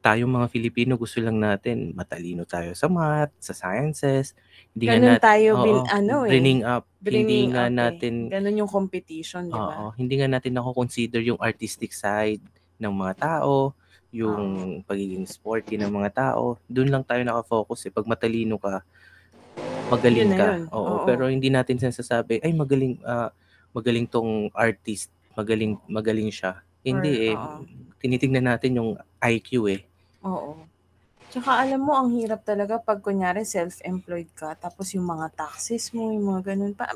Tayong mga Filipino gusto lang natin matalino tayo sa math, sa sciences. Hindi nga Ganun natin tayo bin, oo, ano eh. bringing up hindi bringing nga up eh. natin Ganun yung competition, di ba? Oo, hindi nga natin nako-consider yung artistic side ng mga tao, yung pagiging sporty ng mga tao. Doon lang tayo nakafocus eh. Pag matalino ka, magaling Yun ka. yun. Oo, Oo. pero hindi natin sinasasabi, ay magaling ah, magaling tong artist, magaling magaling siya. Hindi Or- eh. oo. Tinitingnan natin yung IQ eh. Oo. Tsaka alam mo, ang hirap talaga pag kunyari self-employed ka, tapos yung mga taxes mo, yung mga ganun pa.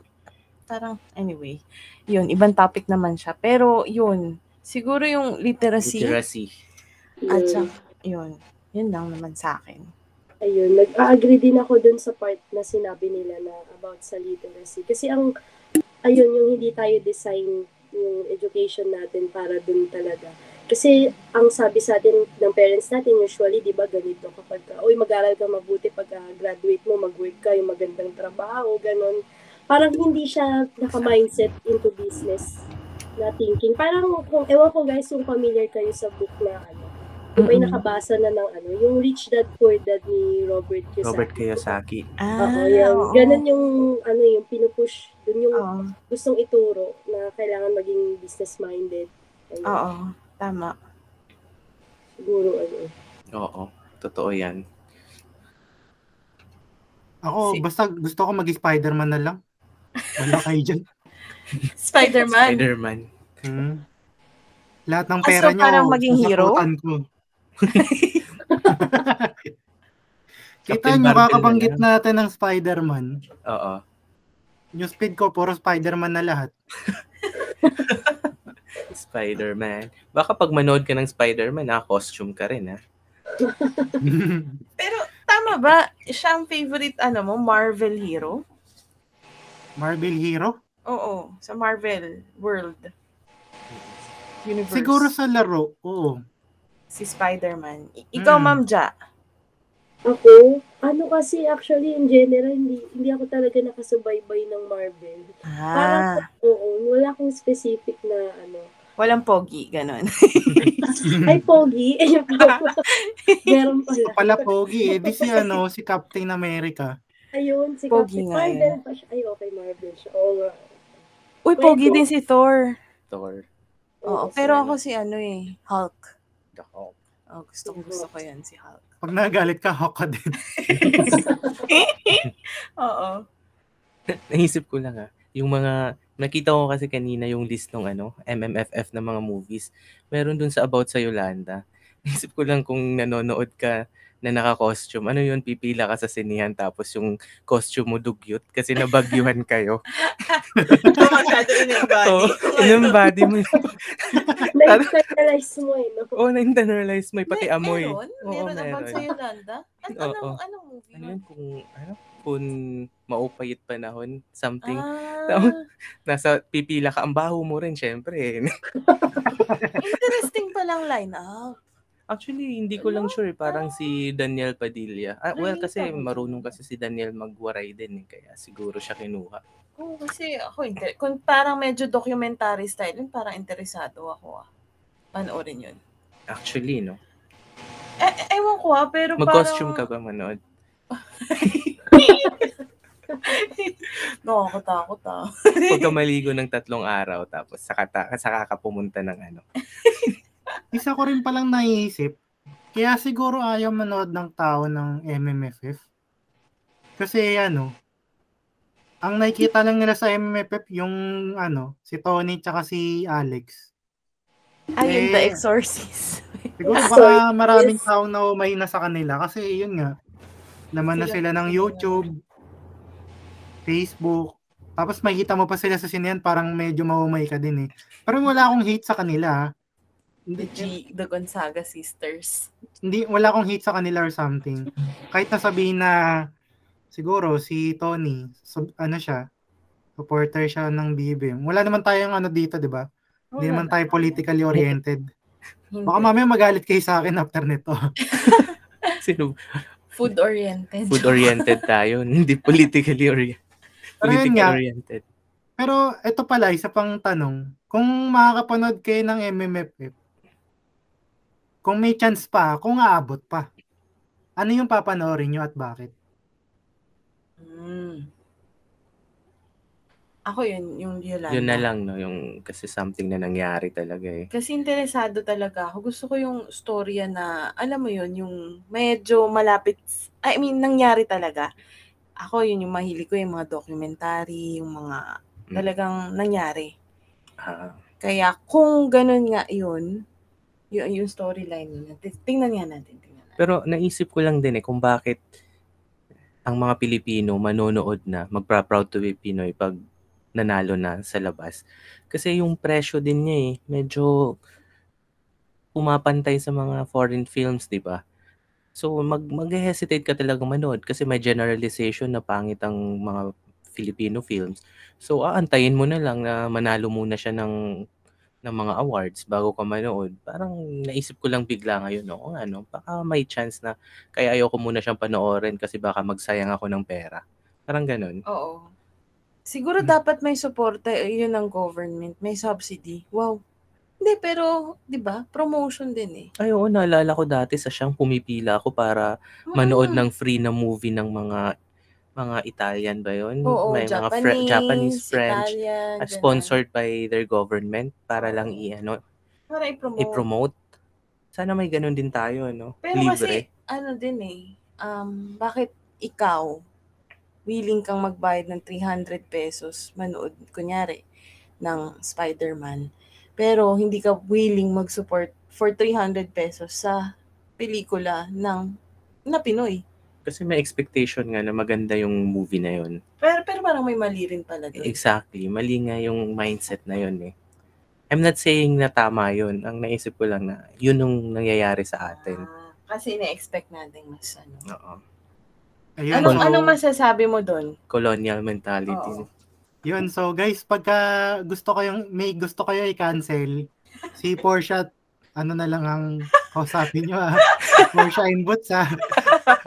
Parang, anyway, yun, ibang topic naman siya. Pero, yun, siguro yung literacy, Literacy. at saka, yun, yun lang naman sa akin. Ayun, nag-agree din ako dun sa part na sinabi nila na about sa literacy. Kasi ang, ayun, yung hindi tayo design yung education natin para dun talaga. Kasi ang sabi sa atin ng parents natin, usually, di ba, ganito kapag, ka, uy, mag-aral ka mabuti pag ah, graduate mo, mag-work ka, yung magandang trabaho, ganon. Parang hindi siya naka-mindset into business na thinking. Parang, kung, ewan ko guys, yung familiar kayo sa book na, ano, yung may nakabasa na ng ano, yung Rich Dad Poor Dad ni Robert Kiyosaki. Robert Kiyosaki. Ah, Oo, yan. oo. Ganun yung, ano, yung pinupush. Dun yung Oo, gustong ituro na kailangan maging business-minded. Ayun. oo, tama. Siguro, ano. Oo, totoo yan. Ako, Si- basta gusto ko maging Spider-Man na lang. Wala kayo dyan. Spider-Man. Spider-Man. Hmm. Lahat ng Ah, pera so nyo, parang maging hero? ko. Kita nyo, na kakabanggit lang. natin ng Spider-Man. Oo. Yung speed ko, puro Spider-Man na lahat. Spider-Man. Baka pag manood ka ng Spider-Man, naka-costume ka rin, ha? Pero tama ba? Siya ang favorite ano mo, Marvel hero? Marvel Hero? Oo, sa Marvel world. Universe. Siguro sa laro, oo. Si Spider-Man. I- ikaw, Mm. Ma'am Ja. Ako, ano kasi actually in general, hindi, hindi ako talaga nakasubaybay ng Marvel. Parang, Ah, oo, wala akong specific na ano. walang pogi, ganon. Ay, Pogi. Meron pala. Pala pogi eh. Di si ano, si Captain America. Ayun, si Pogi Captain Marvel pa siya. Ay, okay, Marvel siya. Oo nga. Uy, pogi din si Thor. Thor. Oo, Oo, pero si- ako si ano eh, Hulk. The Hulk. Oh, gusto ko, gusto ko yan, si Hulk. Pag nagalit ka, hawk ka din. Oo. Naisip ko lang, ha? Yung mga, nakita ko kasi kanina yung list ng ano, MMFF na mga movies. Meron dun sa About sa Yolanda. Naisip ko lang kung nanonood ka na naka-costume, ano yun, pipila ka sa sinihan tapos yung costume mo dugyot kasi nabagyuhan kayo. Ito masyado in your body. Oo, yung body mo. Na-internalize mo eh, no? Oo, na-internalize mo, pati amoy. Meron? Oo, Meron na meron. sa Yolanda? An- Oo. anong, anong movie Ano yun? yun, kung, ano, kung maupayit panahon, something. Ah, Nasa pipila ka, ang baho mo rin, syempre. interesting palang line-up. Actually, hindi ko lang sure. eh. Parang si Daniel Padilla. Ah, well, kasi marunong kasi si Daniel magwaray din. Eh, kaya siguro siya kinuha. Oo, kasi ako, inter- kung parang medyo documentary style, yun, parang interesado ako ah. Panoorin yun. Actually, no? Eh, eh, ewan ko ah, pero Mag-costume ka parang... ba manood? Nakakatakot ah. Huwag ka maligo ng tatlong araw tapos saka, ta- saka ka pumunta ng ano. Isa ko rin palang naiisip. Kaya siguro ayaw manood ng tao ng MMFF. Kasi ano, ang nakikita lang nila sa MMFF yung ano, si Tony tsaka si Alex. Ayun, The Eh, Exorcist. Siguro Ah, baka maraming Yes. taong naumay na sa kanila kasi yun nga, naman na Sila- ng YouTube, Facebook, tapos makikita mo pa sila sa sinehan parang medyo maumay ka din eh. Pero wala akong hate sa kanila. The, Hindi, G, the Gonzaga Sisters. hindi wala akong hate sa kanila or something. Kahit na sabihin na siguro si Tony, sub, ano siya, supporter siya ng BBM. Wala naman tayong ano dito, 'di ba? Hindi naman tayo politically oriented. Hindi. Baka mamaya magalit kayo sa akin after nito. Sino? Food-oriented. Food-oriented tayo. Hindi politically ori- Pero yun politically nga. oriented. Pero ito pala, isa pang tanong. Kung makakapanood kayo ng MMFF, kung may chance pa, kung aabot pa, ano yung papanoorin nyo at bakit? Mm. Ako yun, yung Yolanda. Yun na lang, no? Yung kasi something na nangyari talaga eh. Kasi interesado talaga ako. Gusto ko yung storya na, alam mo yun, yung medyo malapit, I mean, nangyari talaga. Ako yun yung mahilig ko, yung mga documentary, yung mga Mm. talagang nangyari. Ah, Kaya kung ganun nga yun, yun yung storyline yun. Tingnan nga natin. Tingnan natin. Pero naisip ko lang din eh kung bakit ang mga Pilipino manonood na, magpa-proud to be Pinoy pag nanalo na sa labas. Kasi yung presyo din niya eh, medyo pumapantay sa mga foreign films, di ba? So mag mag-hesitate ka talaga manood kasi may generalization na pangit ang mga Filipino films. So aantayin mo na lang na manalo muna siya ng ng mga awards bago ka manood. Parang naisip ko lang bigla ngayon, no? Ano, baka may chance na kaya ayoko muna siyang panoorin kasi baka magsayang ako ng pera. Parang ganun. Oo. Siguro Hmm. dapat may suporta eh, yun ng government, may subsidy. Wow. Hindi, pero, di ba, promotion din eh. Ay, oo, naalala ko dati sa siyang pumipila ako para manood Mm. ng free na movie ng mga mga Italian ba yun? Oo, may mga Japanese, Fre- Japanese, French, Italian, uh, ganun. sponsored by their government para lang i ano, Para i-promote. i-promote. Sana may ganun din tayo, no? Pero kasi, Libre. ano din eh, um, bakit ikaw, willing kang magbayad ng 300 pesos manood, kunyari, ng Spider-Man, pero hindi ka willing mag-support for 300 pesos sa pelikula ng na Pinoy. Kasi may expectation nga na maganda yung movie na yun. Pero, pero parang may mali rin pala doon. Exactly. Mali nga yung mindset na yun eh. I'm not saying na tama yun. Ang naisip ko lang na yun yung nangyayari sa atin. Ah, kasi na-expect natin mas ano. Oo. Ayun, Anong, so, anong masasabi mo doon? Colonial mentality. Oo. Yun, so guys, pagka gusto kayong, may gusto kayo i-cancel, si Porsche, ano na lang ang kausapin nyo ah. Porsche Inbots ah.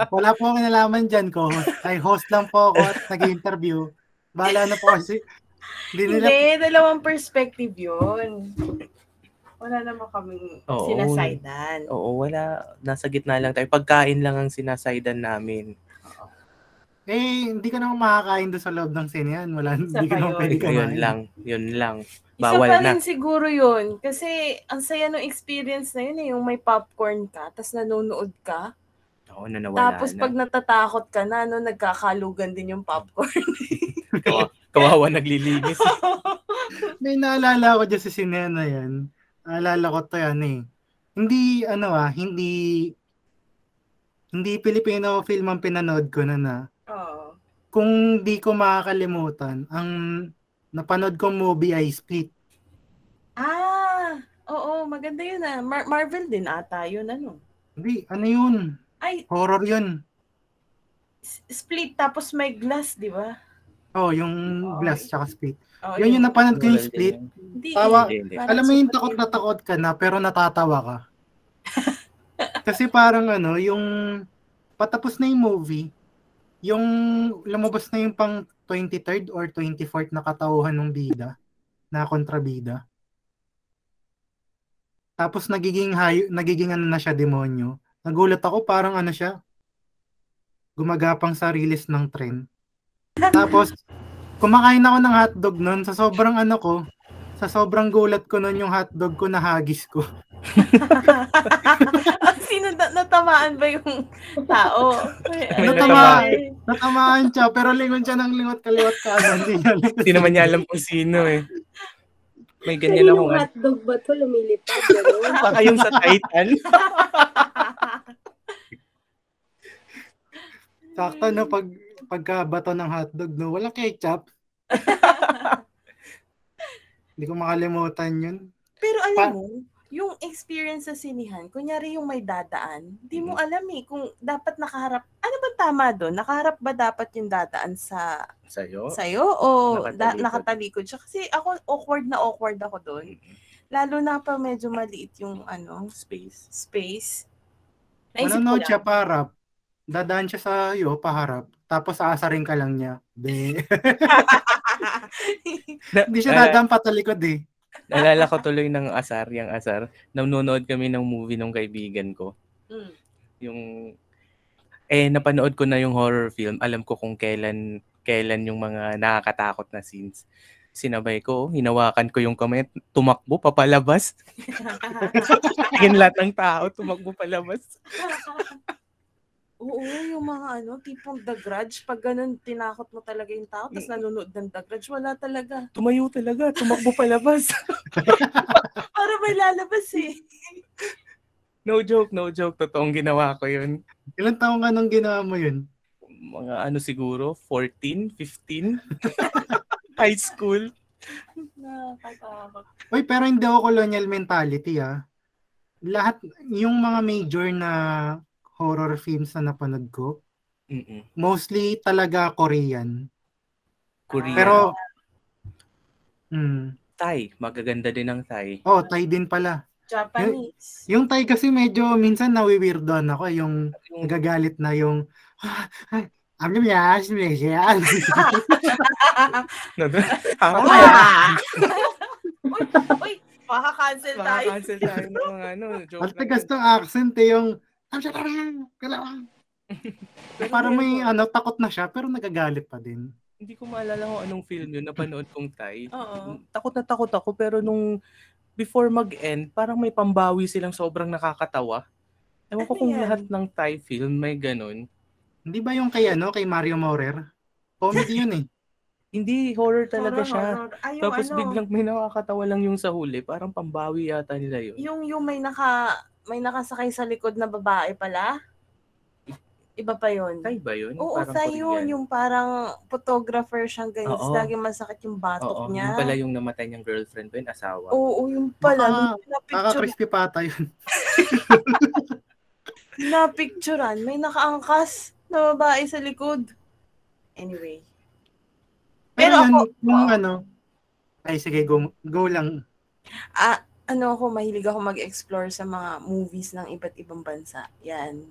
Wala po akong nalaman dyan ko. Ay, host lang po ako at nag-interview. Bahala na po kasi. Hindi nila, Hindi, dalawang perspective yun. Wala naman kaming Oo. sinasaydan. Oo, wala. Nasa gitna lang tayo. Pagkain lang ang sinasaydan namin. Eh, hindi ka naman makakain doon sa loob ng sine yan. Wala, Isa hindi ka pa naman yun. pwede Yun kumain. lang. Yun lang. Isa Bawal pa na. rin siguro yun. Kasi ang saya ng experience na yun eh, yung may popcorn ka, tapos nanonood ka. Oo, na nawala tapos na. pag natatakot ka na, no, nagkakalugan din yung popcorn. Kawa- Kawawa naglilinis. May naalala ko dyan sa sine na yan. Naalala ko to yan eh. Hindi, ano ah, hindi, hindi Filipino film ang pinanood ko na na. Kung di ko makakalimutan, ang napanood kong movie ay Split. Ah, oo, maganda yun ah. Mar- Marvel din ata yun, ano. Hindi, ano yun? Ay, Horror yun. split tapos may glass, di ba? Oh, yung. Glass tsaka Split. Oo, Yun yung napanood ko yung Split. Hindi, Tawa-. Hindi, hindi. Alam mo yung takot na takot ka na pero natatawa ka. Kasi parang ano, yung patapos na yung movie, yung lumabas na yung pang 23rd or 24th na katauhan ng bida, na kontrabida. Tapos nagiging hay, nagiging ano na siya demonyo. Nagulat ako parang ano siya, gumagapang sa release ng tren. Tapos kumakain ako ng hotdog nun sa sobrang ano ko, sa sobrang gulat ko nun yung hotdog ko na hagis ko. Sino na- natamaan ba yung tao? Ay, ano natamaan. siya, pero lingon siya ng lingot kaliwat kanan. Hindi naman niya alam kung sino eh. May ganyan Kaninong akong ano. hotdog ba to lumilipad? Baka yung sa Titan. Sakto no, pag, pagkabato ng hotdog, no, walang ketchup. Hindi ko makalimutan yun. Pero alam Pa- mo, yung experience sa sinihan, kunyari yung may dadaan, di mo Mhm. alam eh kung dapat nakaharap. Ano ba tama doon? Nakaharap ba dapat yung dadaan sa Sa'yo? sa'yo o da- Nakatalikod. nakatalikod siya? Kasi ako awkward na awkward ako doon. Lalo na pa medyo maliit yung ano, Space. space. Naisip Manonood lang. siya paharap. Dadaan siya sa iyo, paharap. Tapos aasarin ka lang niya. Di. Hindi siya Naalala- dadaan patalikod eh. Naalala ko tuloy ng asar, yung asar. Nanonood kami ng movie ng kaibigan ko. Mm. Yung, eh, napanood ko na yung horror film. Alam ko kung kailan, kailan yung mga nakakatakot na scenes. Sinabay ko, hinawakan ko yung kamay, tumakbo, papalabas. Tingin lahat ng tao, tumakbo palabas. Oo, yung mga ano, tipong The Grudge, pag ganun, tinakot mo talaga yung tao, tapos nanonood ng The Grudge, wala talaga. Tumayo talaga, tumakbo palabas. Para may lalabas eh. no joke, no joke. Totoong ginawa ko yun. Ilan taong ka nung ginawa mo yun? Mga ano siguro, 14, 15? High school. Nakakatakot. Uy, pero hindi ako colonial mentality ah. Lahat, yung mga major na horror films na napanood ko, Mm-mm. mostly talaga Korean. Korean. Pero, hmm, Thai. Magaganda din ang Thai. oh, Thai din pala. Japanese. Yung Thai kasi medyo minsan nawiwirdoan ako, yung Yung, nagagalit na yung, alam niyo yan, yan. Ah, uy, uy, makaka-cancel tayo. Makaka-cancel tayo ng mga ano. Joke tigas yun. ng accent eh, yung, Para may ano, takot na siya, pero nagagalit pa din. Hindi ko maalala kung anong film yun. Napanood kong Thai. Oo. Takot na takot ako pero nung before mag-end, parang may pambawi silang sobrang nakakatawa. Ewan ko Ano kung yan? lahat ng Thai film may ganun. Hindi ba yung kay ano, kay Mario Morer? Comedy yun eh. Hindi, horror talaga Horror, siya. horror. Ay, yung Tapos ano, biglang may nakakatawa lang yung sa huli. Parang pambawi yata nila yun. yung, yung may naka, may nakasakay sa likod na babae pala. Iba pa yun. Tay ba yun? Oo, Parang Thai yun. Yung parang photographer siyang ganyan. Oo. Lagi masakit yung batok Oo, niya. yung pala yung namatay niyang girlfriend ko, yung asawa. Oo, yung pala. Baka- Nung napicture, Kaka-crispy pata yun. napicturean, may nakaangkas na babae sa likod. Anyway. Pero, Pero ako- yung ano, ay sige, go, go lang. Ah, ano ako, mahilig ako mag-explore sa mga movies ng iba't ibang bansa. Yan.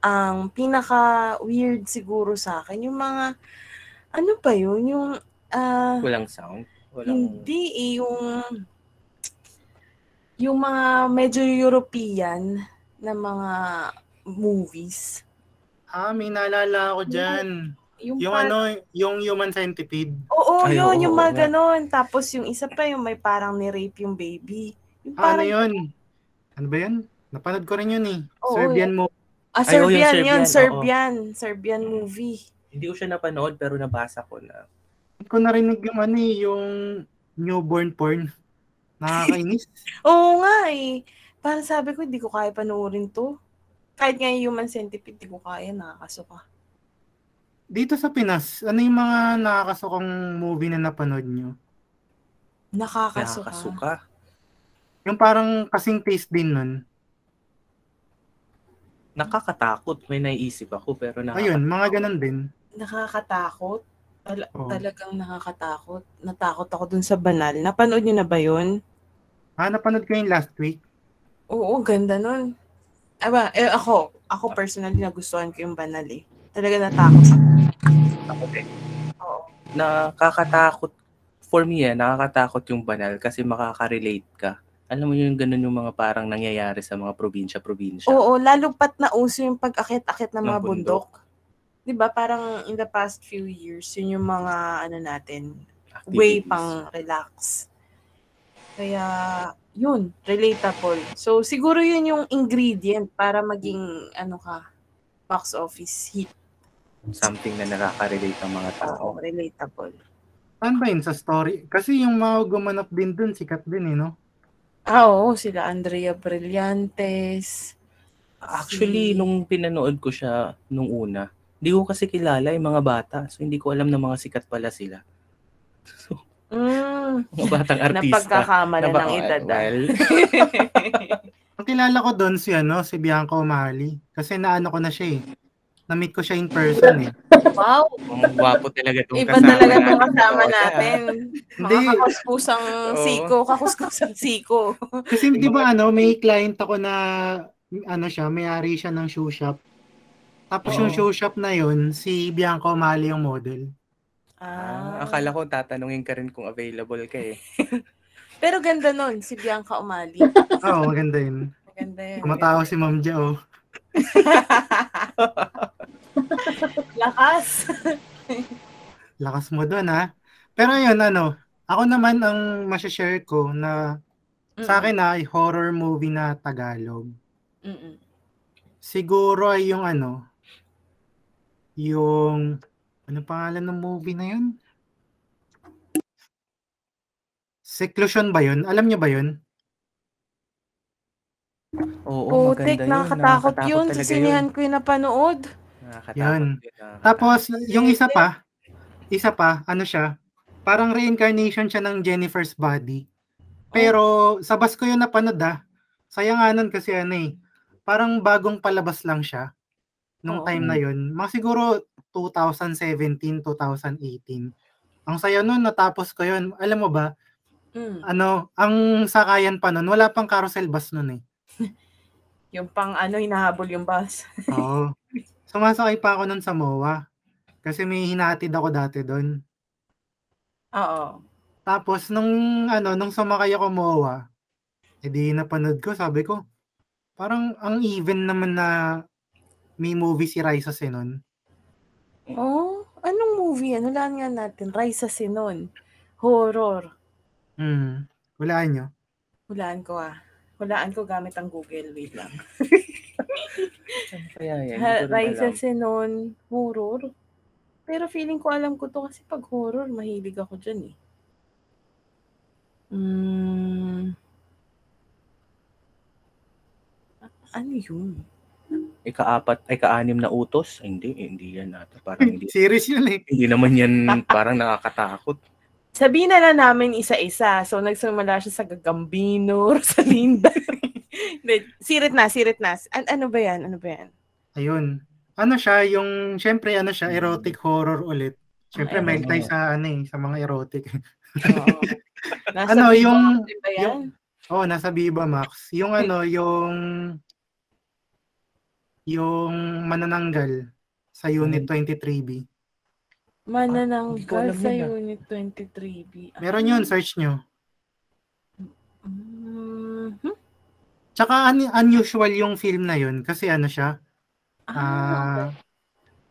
Ang pinaka-weird siguro sa akin, yung mga, ano pa yun, yung, ah, Walang sound. Walang... hindi eh, yung, yung mga medyo European na mga movies. Ah, may naalala ako dyan. Yung, Yung par- ano, yung human centipede. Oo, Ay, yun, oo, yung oo mga nga. ganon. Tapos yung isa pa, yung may parang ni-rape yung baby. Yung Ah, ano parang, yun? Ano ba yun? Napanood ko rin yun eh. Oo, Serbian mo. ah, Ay, oo, yung Serbian, yun, Serbian, Serbian. Serbian movie. Hindi ko siya napanood pero nabasa ko na. Hindi ko narinig yung ano eh, yung newborn porn. Nakakainis. Oo nga eh. Parang sabi ko, hindi ko kaya panoorin to. Kahit nga yung human centipede, hindi ko kaya, nakakasuka. Dito sa Pinas, ano yung mga nakakasukang movie na napanood nyo? Nakakasuka. Nakakasuka. Yung parang kasing taste din nun. Nakakatakot. May naiisip ako pero nakakatakot. Ayun, mga ganun din. Nakakatakot. Tal- Oo. Talagang nakakatakot. Natakot ako dun sa banal. Napanood niyo na ba yun? Ah, napanood ko yung last week. Oo, ganda nun. Aba, eh, ako, ako personally nagustuhan ko yung banal eh. Talaga natakot ako. Takot eh. Oo. Nakakatakot. For me eh, nakakatakot yung banal kasi makaka-relate ka. Alam mo yung ganun yung mga parang nangyayari sa mga probinsya-probinsya. Oo, lalo pat na uso yung pag-akit-akit ng Ng mga bundok. bundok. 'Di ba Parang in the past few years, yun yung mga ano natin, way Activities. pang relax. Kaya, yun, relatable. So, siguro yun yung ingredient para maging, ano ka, box office hit. Something na nakaka-relate ang mga tao. Oo, relatable. Saan ba yun sa story? Kasi yung mga gumanap din dun, sikat din eh, no? Ah, oo, sila Andrea Brillantes. Actually, Si- nung pinanood ko siya nung una, hindi ko kasi kilala yung mga bata. So, hindi ko alam na mga sikat pala sila. So, Mm, mga batang artista. napagkakamala Na ba- ng edad. ah. Well, Ang kilala ko doon si ano, si Bianca O'Malley. Kasi naano ko na siya eh. Na-meet ko siya in person eh. wow, ang gwapo talaga itong iba kasama talaga itong kasama natin. Hindi. Mga kakuskusang Oo. siko, kakuskusang siko. Kasi di ba ano, may client ako na ano siya, may-ari siya ng shoe shop. Tapos yung Oo. shoe shop na yun, si Bianca O'Malley yung model. Ah, akala ko tatanungin ka rin kung available ka eh. Pero ganda nun, si Bianca Umali. Oo, maganda yun. Maganda yun. Kumatawa si Ma'am Ja, oh. Lakas. Lakas mo doon, ha? Pero yun, ano, ako naman ang masashare ko na sa akin na ay horror movie na Tagalog. Mm-mm. Siguro ay yung ano, yung, ano pangalan ng movie na yun? Seclusion ba yun? Alam niyo ba yun? Oo, Putik, maganda yun. nakakatakot yun. Sa sinihan ko yung napanood. Nakakatakot Yan. yun, nakakatakot. Tapos, yung isa pa, isa pa, ano siya, parang reincarnation siya ng Jennifer's body. Pero, sa bus ko yun napanood ah. Sayanganan kasi ano eh, parang bagong palabas lang siya nung Oo. time na yun. Mga siguro 2017, 2018. Ang saya nun, natapos ko yun. Alam mo ba, Mm. ano, ang sakayan pa nun, wala pang carousel bus nun eh. Yung pang ano, hinahabol yung bus. Oo. Sumasakay pa ako nun sa MOA. Kasi may hinatid ako dati doon. Oo. Tapos nung ano, nung sumakay ako MOA, edi napanood ko, sabi ko, parang ang even naman na may movie si Raisa Senon. Oh, anong movie? Ano lang nga natin? Raisa Sinon. Horror. Hmm. Walaan nyo. Hulaan ko ah. Hulaan ko gamit ang Google. Wait lang. Ano kaya yan? Raisa. Sinon. Horror. Pero feeling ko alam ko to kasi pag horror, mahilig ako dyan eh. Mm. Ano yun? ika-apat, ay ka-anim na utos. Ay, hindi, eh, hindi yan ata. Parang hindi. Series yun eh. hindi naman yan parang nakakatakot. Sabihin na lang namin isa-isa. So, nagsimula siya sa Gagambino, Rosalinda. Sirit na, sirit na. An- ano ba yan? Ano ba yan? Ayun. Ano siya, yung, syempre, ano siya, erotic horror ulit. Syempre, Ay, may tayo sa, ano eh, sa mga erotic. Oo. Nasa Ano, Viva yung- Max ba yan? yung- Oo, nasa Viva Max. Yung ano, yung, yung manananggal sa Unit 23B. Manananggal alam sa yun, ah. Unit 23B. Meron yun, search nyo. Mhm. Tsaka un- unusual yung film na yun kasi ano siya, Ah,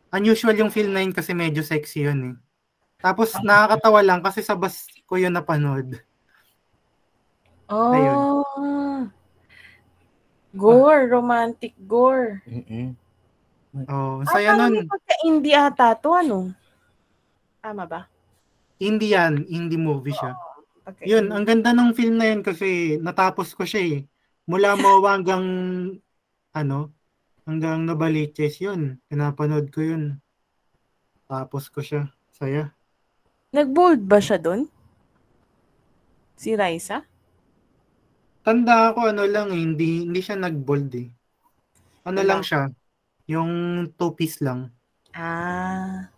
ah, unusual yung film na yun kasi medyo sexy yun eh. Tapos nakakatawa lang kasi sa bus ko yun napanood. oh. ayun. Gore, romantic gore. Mm-mm. Oh, Ah, saya parang nun. pagka-indie ata to, ano? Tama ba? Indian, indie movie siya. Pagka Yun, ang ganda ng film na yun kasi natapos ko siya eh. Mula Mowa hanggang ano, hanggang Nabaliches yun. Pinapanood ko yun. Tapos ko siya. Saya. Nag-bold ba siya doon? Si Raisa? Tanda ko ano lang eh, hindi, hindi siya nag-bold eh. Ano Wala. lang siya, yung two-piece lang. Ah.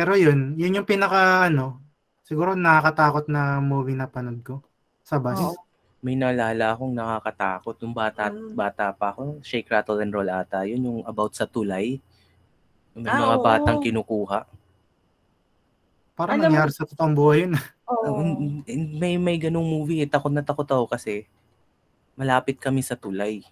Pero yun, yun yung pinaka ano, siguro nakakatakot na movie na panood ko sa bus. Oo. May naalala akong nakakatakot. Nung bata, Mm. bata pa ako, Shake, Rattle, and Roll ata. Yun yung about sa tulay. May Ah, mga oo. batang kinukuha. Parang Alam nangyari sa totoong buhay yun. Um, may may ganung movie, eh. takot na takot ako kasi malapit kami sa tulay.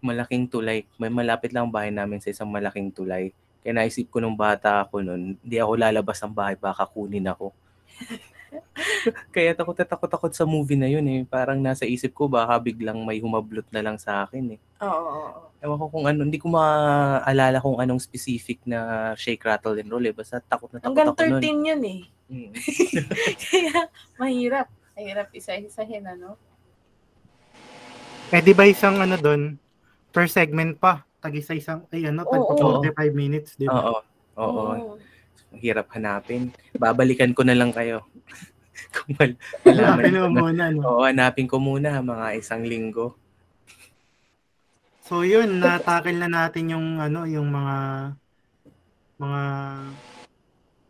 Malaking tulay. May malapit lang ang bahay namin sa isang malaking tulay. Kaya naisip ko nung bata ako nun, hindi ako lalabas ng bahay, baka kunin ako. Kaya takot na takot ako sa movie na yun eh. Parang nasa isip ko, baka biglang may humablot na lang sa akin eh. Oo, oo, oo. Ewan ko kung ano, hindi ko maalala kung anong specific na shake, rattle, and roll eh. Basta takot na takot Hanggang ako nun. 13 yun eh. Mm. Kaya mahirap. Mahirap isa-isahin, ano? Eh di ba isang ano doon, per segment pa, tag isa isang, ay ano, tag Oo. 45 minutes, di ba? Oo. Oo. Ang hirap hanapin. Babalikan ko na lang kayo. Kung mal- Hanapin ko mo na. muna, no? Oo, hanapin ko muna mga isang linggo. So yun, natakil na natin yung ano, yung mga mga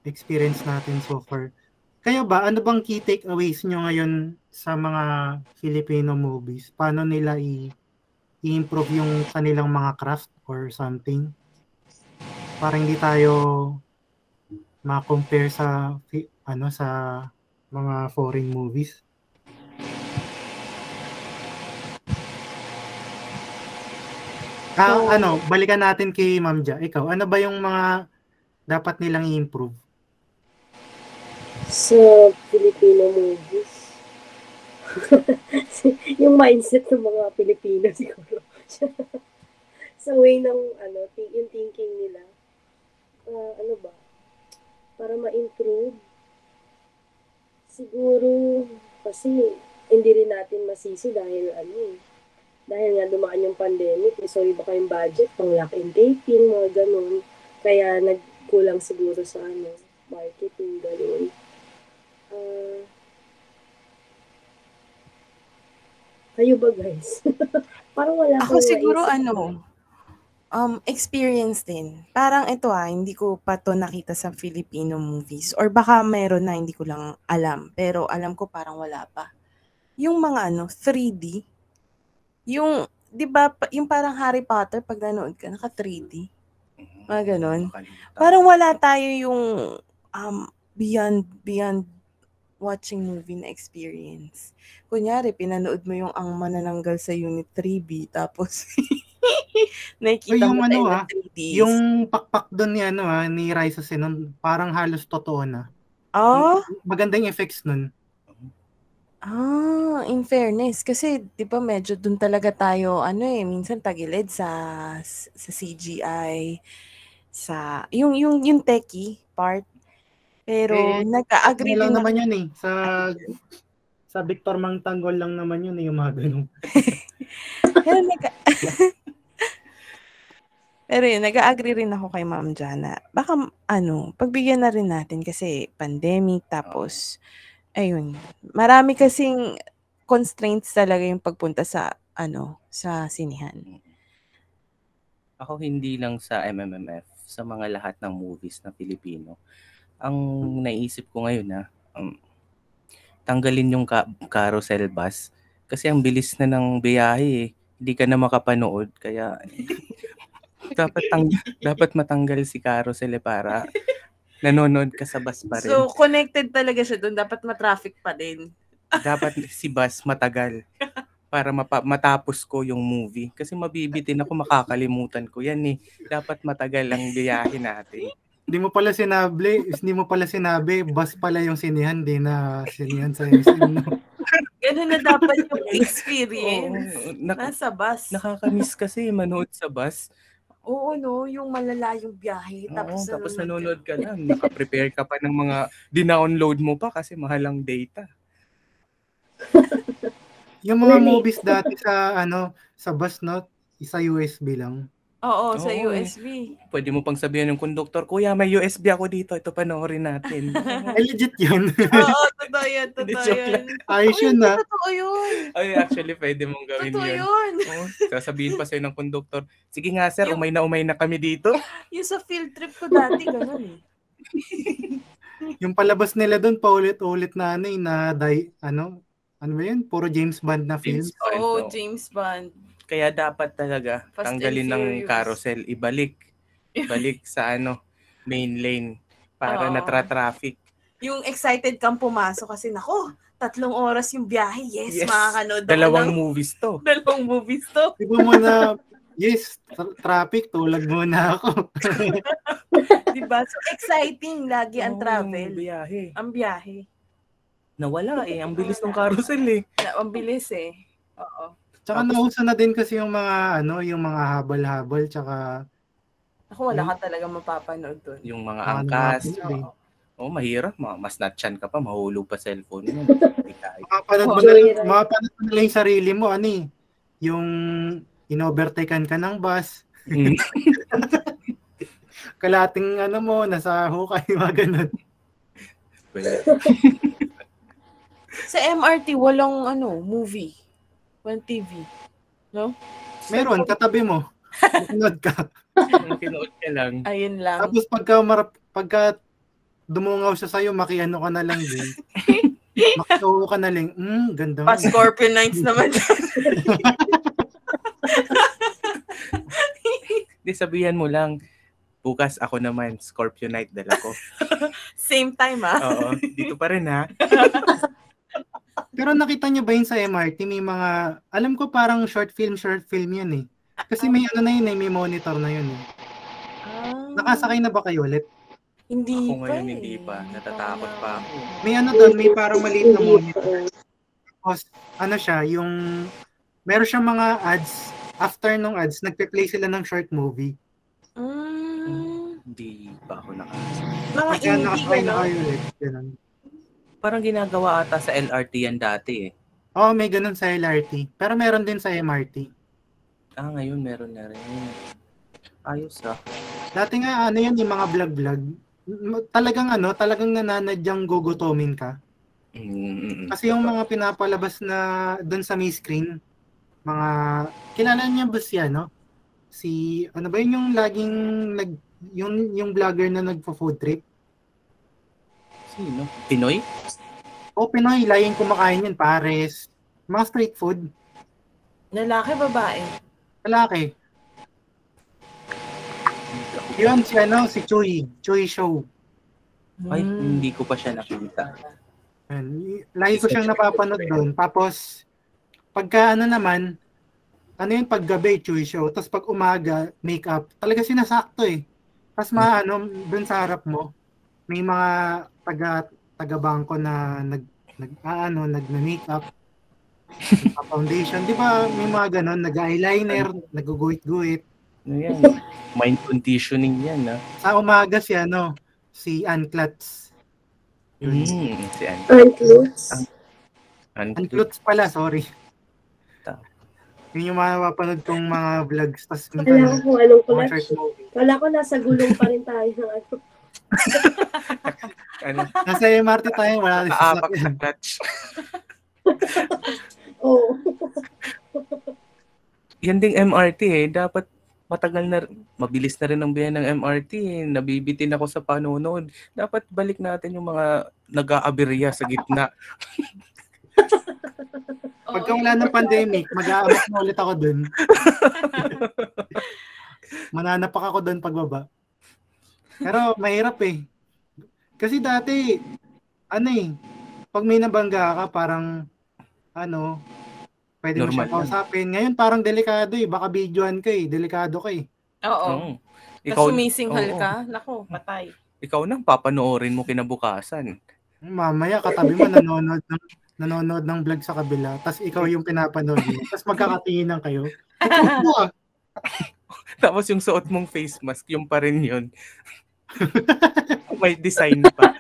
experience natin so far. Kayo ba, ano bang key takeaways nyo ngayon sa mga Filipino movies? Paano nila i- i-improve yung kanilang mga craft or something? Para hindi tayo ma-compare sa ano sa mga foreign movies. Ah, So- ano, balikan natin kay Ma'am Ja. Ikaw, ano ba yung mga dapat nilang i-improve? Sa Filipino movies. yung mindset ng mga Pilipino siguro. sa way ng ano, yung thinking nila. Ah, ano ba? Para ma-improve. Siguro kasi hindi rin natin masisi dahil ano eh. Dahil nga dumaan yung pandemic, eh, so iba kayong budget, pang lock and taping, mga ganun. Kaya nagkulang siguro sa ano, marketing, ganun. Ah, kayo ba guys? Parang wala Ako siguro maisip. ano, um, experience din. Parang ito ah, hindi ko pa to nakita sa Filipino movies. Or baka meron na, hindi ko lang alam. Pero alam ko parang wala pa. Yung mga ano, 3D. Yung, di ba, yung parang Harry Potter, pag nanood ka, naka 3D. Mga ganon. Parang wala tayo yung um, beyond, beyond watching movie na experience. Kunyari, pinanood mo yung ang manananggal sa Unit 3B, tapos nakikita yung mo ano, tayo ah, na 3D. Yung pakpak doon ni ano ah, ni Raisa Sinon, parang halos totoo na. Ah, Maganda yung effects nun. ah, in fairness, kasi 'di ba medyo dun talaga tayo ano eh, minsan tagilid sa sa CGI sa yung yung yung techie part. Pero Eh, nag-agree lang din naman ako. yun eh. Sa sa Victor Mang Tanggol lang naman yun eh, yung mga ganun. Pero nag Pero yun, nag-agree rin ako kay Ma'am Jana. Baka, ano, pagbigyan na rin natin kasi pandemic, tapos, ayun, marami kasing constraints talaga yung pagpunta sa, ano, sa sinihan. Ako hindi lang sa MMMF, sa mga lahat ng movies na Filipino. Ang naisip ko ngayon na um, tanggalin yung ka- carousel bus kasi ang bilis na ng biyahe eh. Hindi ka na makapanood kaya dapat tang- dapat matanggal si carousel eh para nanonood ka sa bus pa rin. So, connected talaga siya doon. Dapat matraffic pa din. dapat si bus matagal para mapa- matapos ko yung movie. Kasi mabibitin ako, makakalimutan ko yan eh. Dapat matagal ang biyahe natin. Hindi mo pala sinabi, hindi mo pala sinabi, bus pala yung sinihan, di na sinihan sa SM. Ganun na dapat yung experience. Oo, nak- Nasa bus. nakakamiss kasi manood sa bus. Oo, no? Yung malalayong biyahe. Oo, Tapos, tapos nanonood ka lang. Nakaprepare ka pa ng mga dinownload mo pa kasi mahalang data. Yung mga movies dati sa ano sa bus no, sa USB lang. Oo, sa Oo, eh. USB. Pwede mo pang sabihin ng konduktor, Kuya, may USB ako dito. Ito panoorin natin. Ay, legit yun. Oo, totoo yan, Hindi, totoo joke yan. Ayos yun hindi, ah. Totoo yun. Ay, actually, pwede mong gawin Totoo yun. yun. Oo, sasabihin pa sa'yo ng konduktor, sige nga sir, Yung- umay na umay na kami dito. Yung sa field trip ko dati, ganun eh. Yung palabas nila doon paulit-ulit na ano eh, na di, ano ano ba yun? Puro James Bond na film. James Bond, oo. James Bond. Kaya dapat talaga Fast and tanggalin ng Furious. carousel, ibalik. Ibalik sa ano, main lane para Oo. natra-traffic. Yung excited kang pumasok kasi, nako, tatlong oras yung biyahe. Yes, Yes. makakanood ako Dalawang ng movies to. dalawang movies to. Di ba muna, yes, tra- traffic, tulag muna ako. Diba? So, exciting lagi ang Oo, travel. biyahe. Ang biyahe. Nawala eh. Ang bilis ng carousel eh. Na, ang bilis eh. Oo. Tsaka nauso na din kasi yung mga ano, yung mga habal-habal tsaka Ako, wala ka talaga mapapanood doon. Yung mga Mga angkas. nakapanood eh. Oh, mahirap. Ma- Mas natchan ka pa. Mahulog pa cellphone mo. Hindi kaya. Mapapanood mo na lang, joyride. mapapanood mo na lang yung sarili mo, ano eh, yung inovertaken ka ng bus, Mm. kalating ano mo, nasa hukay, mga ganun. Well, Sa MRT, walang ano, movie. Walang TV. Meron, katabi mo. Manood ka. kung kinood ka lang. Ayun lang. Tapos pagka, marap, pagka dumungaw siya sa'yo, makiano ka na lang din. Makitawa ka na lang, hmm, ganda. Pa Scorpio Nights naman. Hindi, sabihan mo lang. Bukas ako naman, Scorpio Night dala ko. Same time ah. Oo, dito pa rin ha. Pero nakita niyo ba yun sa MRT, may mga, alam ko parang short film, short film yan eh. Kasi may ano na yun eh, may monitor na yun eh. Ah, Nakasakay na ba kayo ulit? Hindi Ako pa ngayon eh. hindi pa. Natatakot pa ako. May ano doon, may parang maliit na monitor. Tapos, ano siya, yung, meron siyang mga ads, after nung ads, nagpe-play sila ng short movie. Mm, Hindi pa ako naka... mga Pagka indie nakasakay na ano? kayo ulit, ganun. Parang ginagawa ata sa LRT yan dati eh. Oo, may ganun sa LRT. Pero meron din sa MRT. Ah, ngayon meron na rin. Ayos ah. Dati nga, ano yan, yung mga vlog-vlog. Talagang ano, talagang nananadyang gugutomin ka. Mm, Kasi yung mga pinapalabas na doon sa may screen, mga, kilala niya ba siya, no? Si, ano ba yun yung laging, nag, yung, yung vlogger na nagpo-food trip? Sino? Pinoy? O Pinoy, laging kumakain yun, pares. Mga street food. Lalaki, babae. Lalaki. Yun si ano, si Chuy. Chuy Show. Ay, Mm. hindi ko pa siya nakita. Lagi ko siyang napapanood doon. Tapos, pagka ano naman, ano yun, paggabi, Chuy Show. Tapos pag umaga, makeup. Talaga sinasakto eh. Tapos maano, doon sa harap mo, may mga taga taga-bangko na nag nag ah, ano, nagna-makeup. foundation, di ba? May mga ganon, nag-eyeliner, naguguhit-guhit. Ano yan? Mind conditioning yan ah. Sa umaga si ano, si Ann Klutz. Yun. Mm, si An. Aunt Luz. An- Ann Klutz pala, sorry. Yun yung mapapanood kong mga vlogs. Tapos Wala ko mga clutch. short movie. Wala ko nasa gulong pa rin tayo ng ano. Ano, Nasa MRT tayo, wala rin naapak sa clutch. Oo. Yan ding MRT eh. Dapat matagal na, mabilis na rin ang biyahe ng MRT eh. Nabibitin ako sa panonood. Dapat balik natin yung mga nag-aaberya sa gitna. Pagka wala ng pandemic, mag-aabot na ulit ako dun. Mananapak ako dun pagbaba. Pero mahirap eh. Kasi dati, ano eh, pag may nabangga ka, parang, ano, pwede mo Normal siya kausapin. Ngayon parang delikado eh, baka videoan ka eh, delikado ka eh. Oo. Oo. Ikaw, sumisinghal oo. ka, nako, patay. Ikaw nang papanoorin mo kinabukasan. Mamaya katabi mo nanonood ng nanonood ng vlog sa kabila, tapos ikaw yung pinapanood mo, tapos magkakatinginan kayo. Ah? Tapos yung suot mong face mask, yung pa rin yun. May design pa.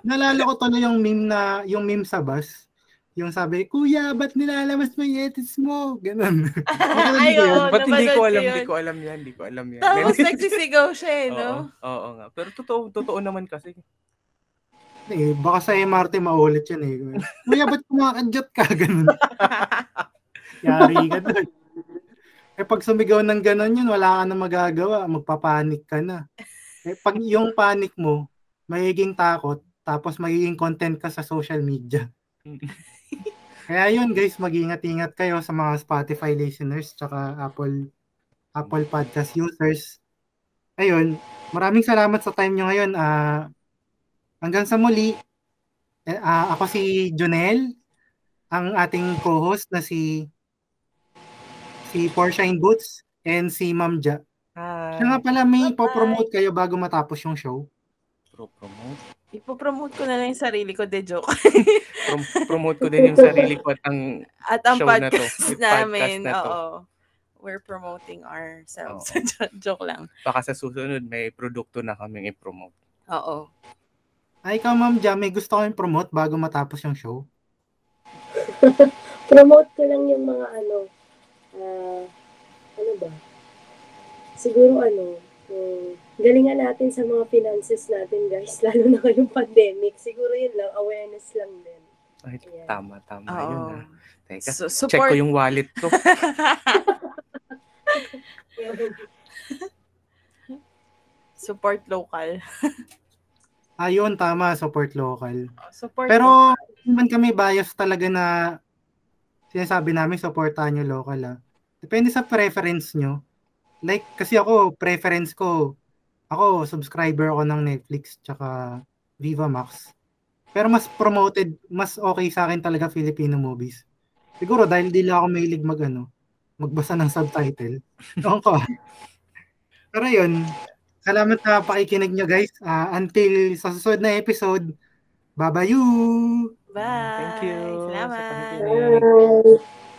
Nalala ko tuloy yung meme na, yung meme sa bus. Yung sabi, Kuya, ba't nilalabas mo yung etis mo? Ganun. Ay, oo, Ba't hindi ko alam, hindi ko alam yan, hindi ko alam yan. Tapos nagsisigaw siya eh, Oo, no? oo nga. Pero totoo, totoo naman kasi. eh, baka sa MRT maulit yun eh. Kuya, ba't kumakadyot ka? Ganun. Yari ka doon. Eh pag sumigaw ng ganun yun, wala ka na magagawa. Magpapanik ka na. Eh pag yung panic mo, magiging takot, tapos magiging content ka sa social media. Kaya yun guys, mag-ingat-ingat kayo sa mga Spotify listeners tsaka Apple Apple Podcast users. Ayun, maraming salamat sa time nyo ngayon. Ah, hanggang sa muli, ah, ako si Jonel, ang ating co-host na si si Porshine Boots and si Ma'am Ja. Siya nga pala may Bye-bye. ipopromote kayo bago matapos yung show. Pro promote. Ipopromote ko na lang yung sarili ko, de joke. Prom- promote ko din yung sarili ko at ang At ang Show na to. podcast Yung namin, podcast na to. oo. We're promoting ourselves. Joke lang. baka sa susunod may produkto na kaming i-promote. Oo. Ay, ikaw Ma'am Ja, may gusto kayong promote bago matapos yung show? Promote ko lang yung mga ano, ah, ano ba? Siguro ano, yung galingan natin sa mga finances natin guys, lalo na ngayong pandemic. Siguro yun lang, awareness lang din. Ay, Yeah. tama, tama Oo. yun ah. Teka, So, check support. ko yung wallet ko. support local. Ayun, tama, support local. Support Pero hindi man kami bias talaga na sinasabi namin supportahan nyo local ah. Depende sa preference nyo. Like, kasi ako, preference ko, ako, subscriber ako ng Netflix tsaka Viva Max. Pero mas promoted, mas okay sa akin talaga Filipino movies. Siguro dahil di lang ako mahilig mag ano, magbasa ng subtitle. Ewan ko. Pero yun, salamat na pakikinig nyo guys. Ah, until sa susunod na episode, bye-bye! Bye. Thank you. sa Salamat. Bye!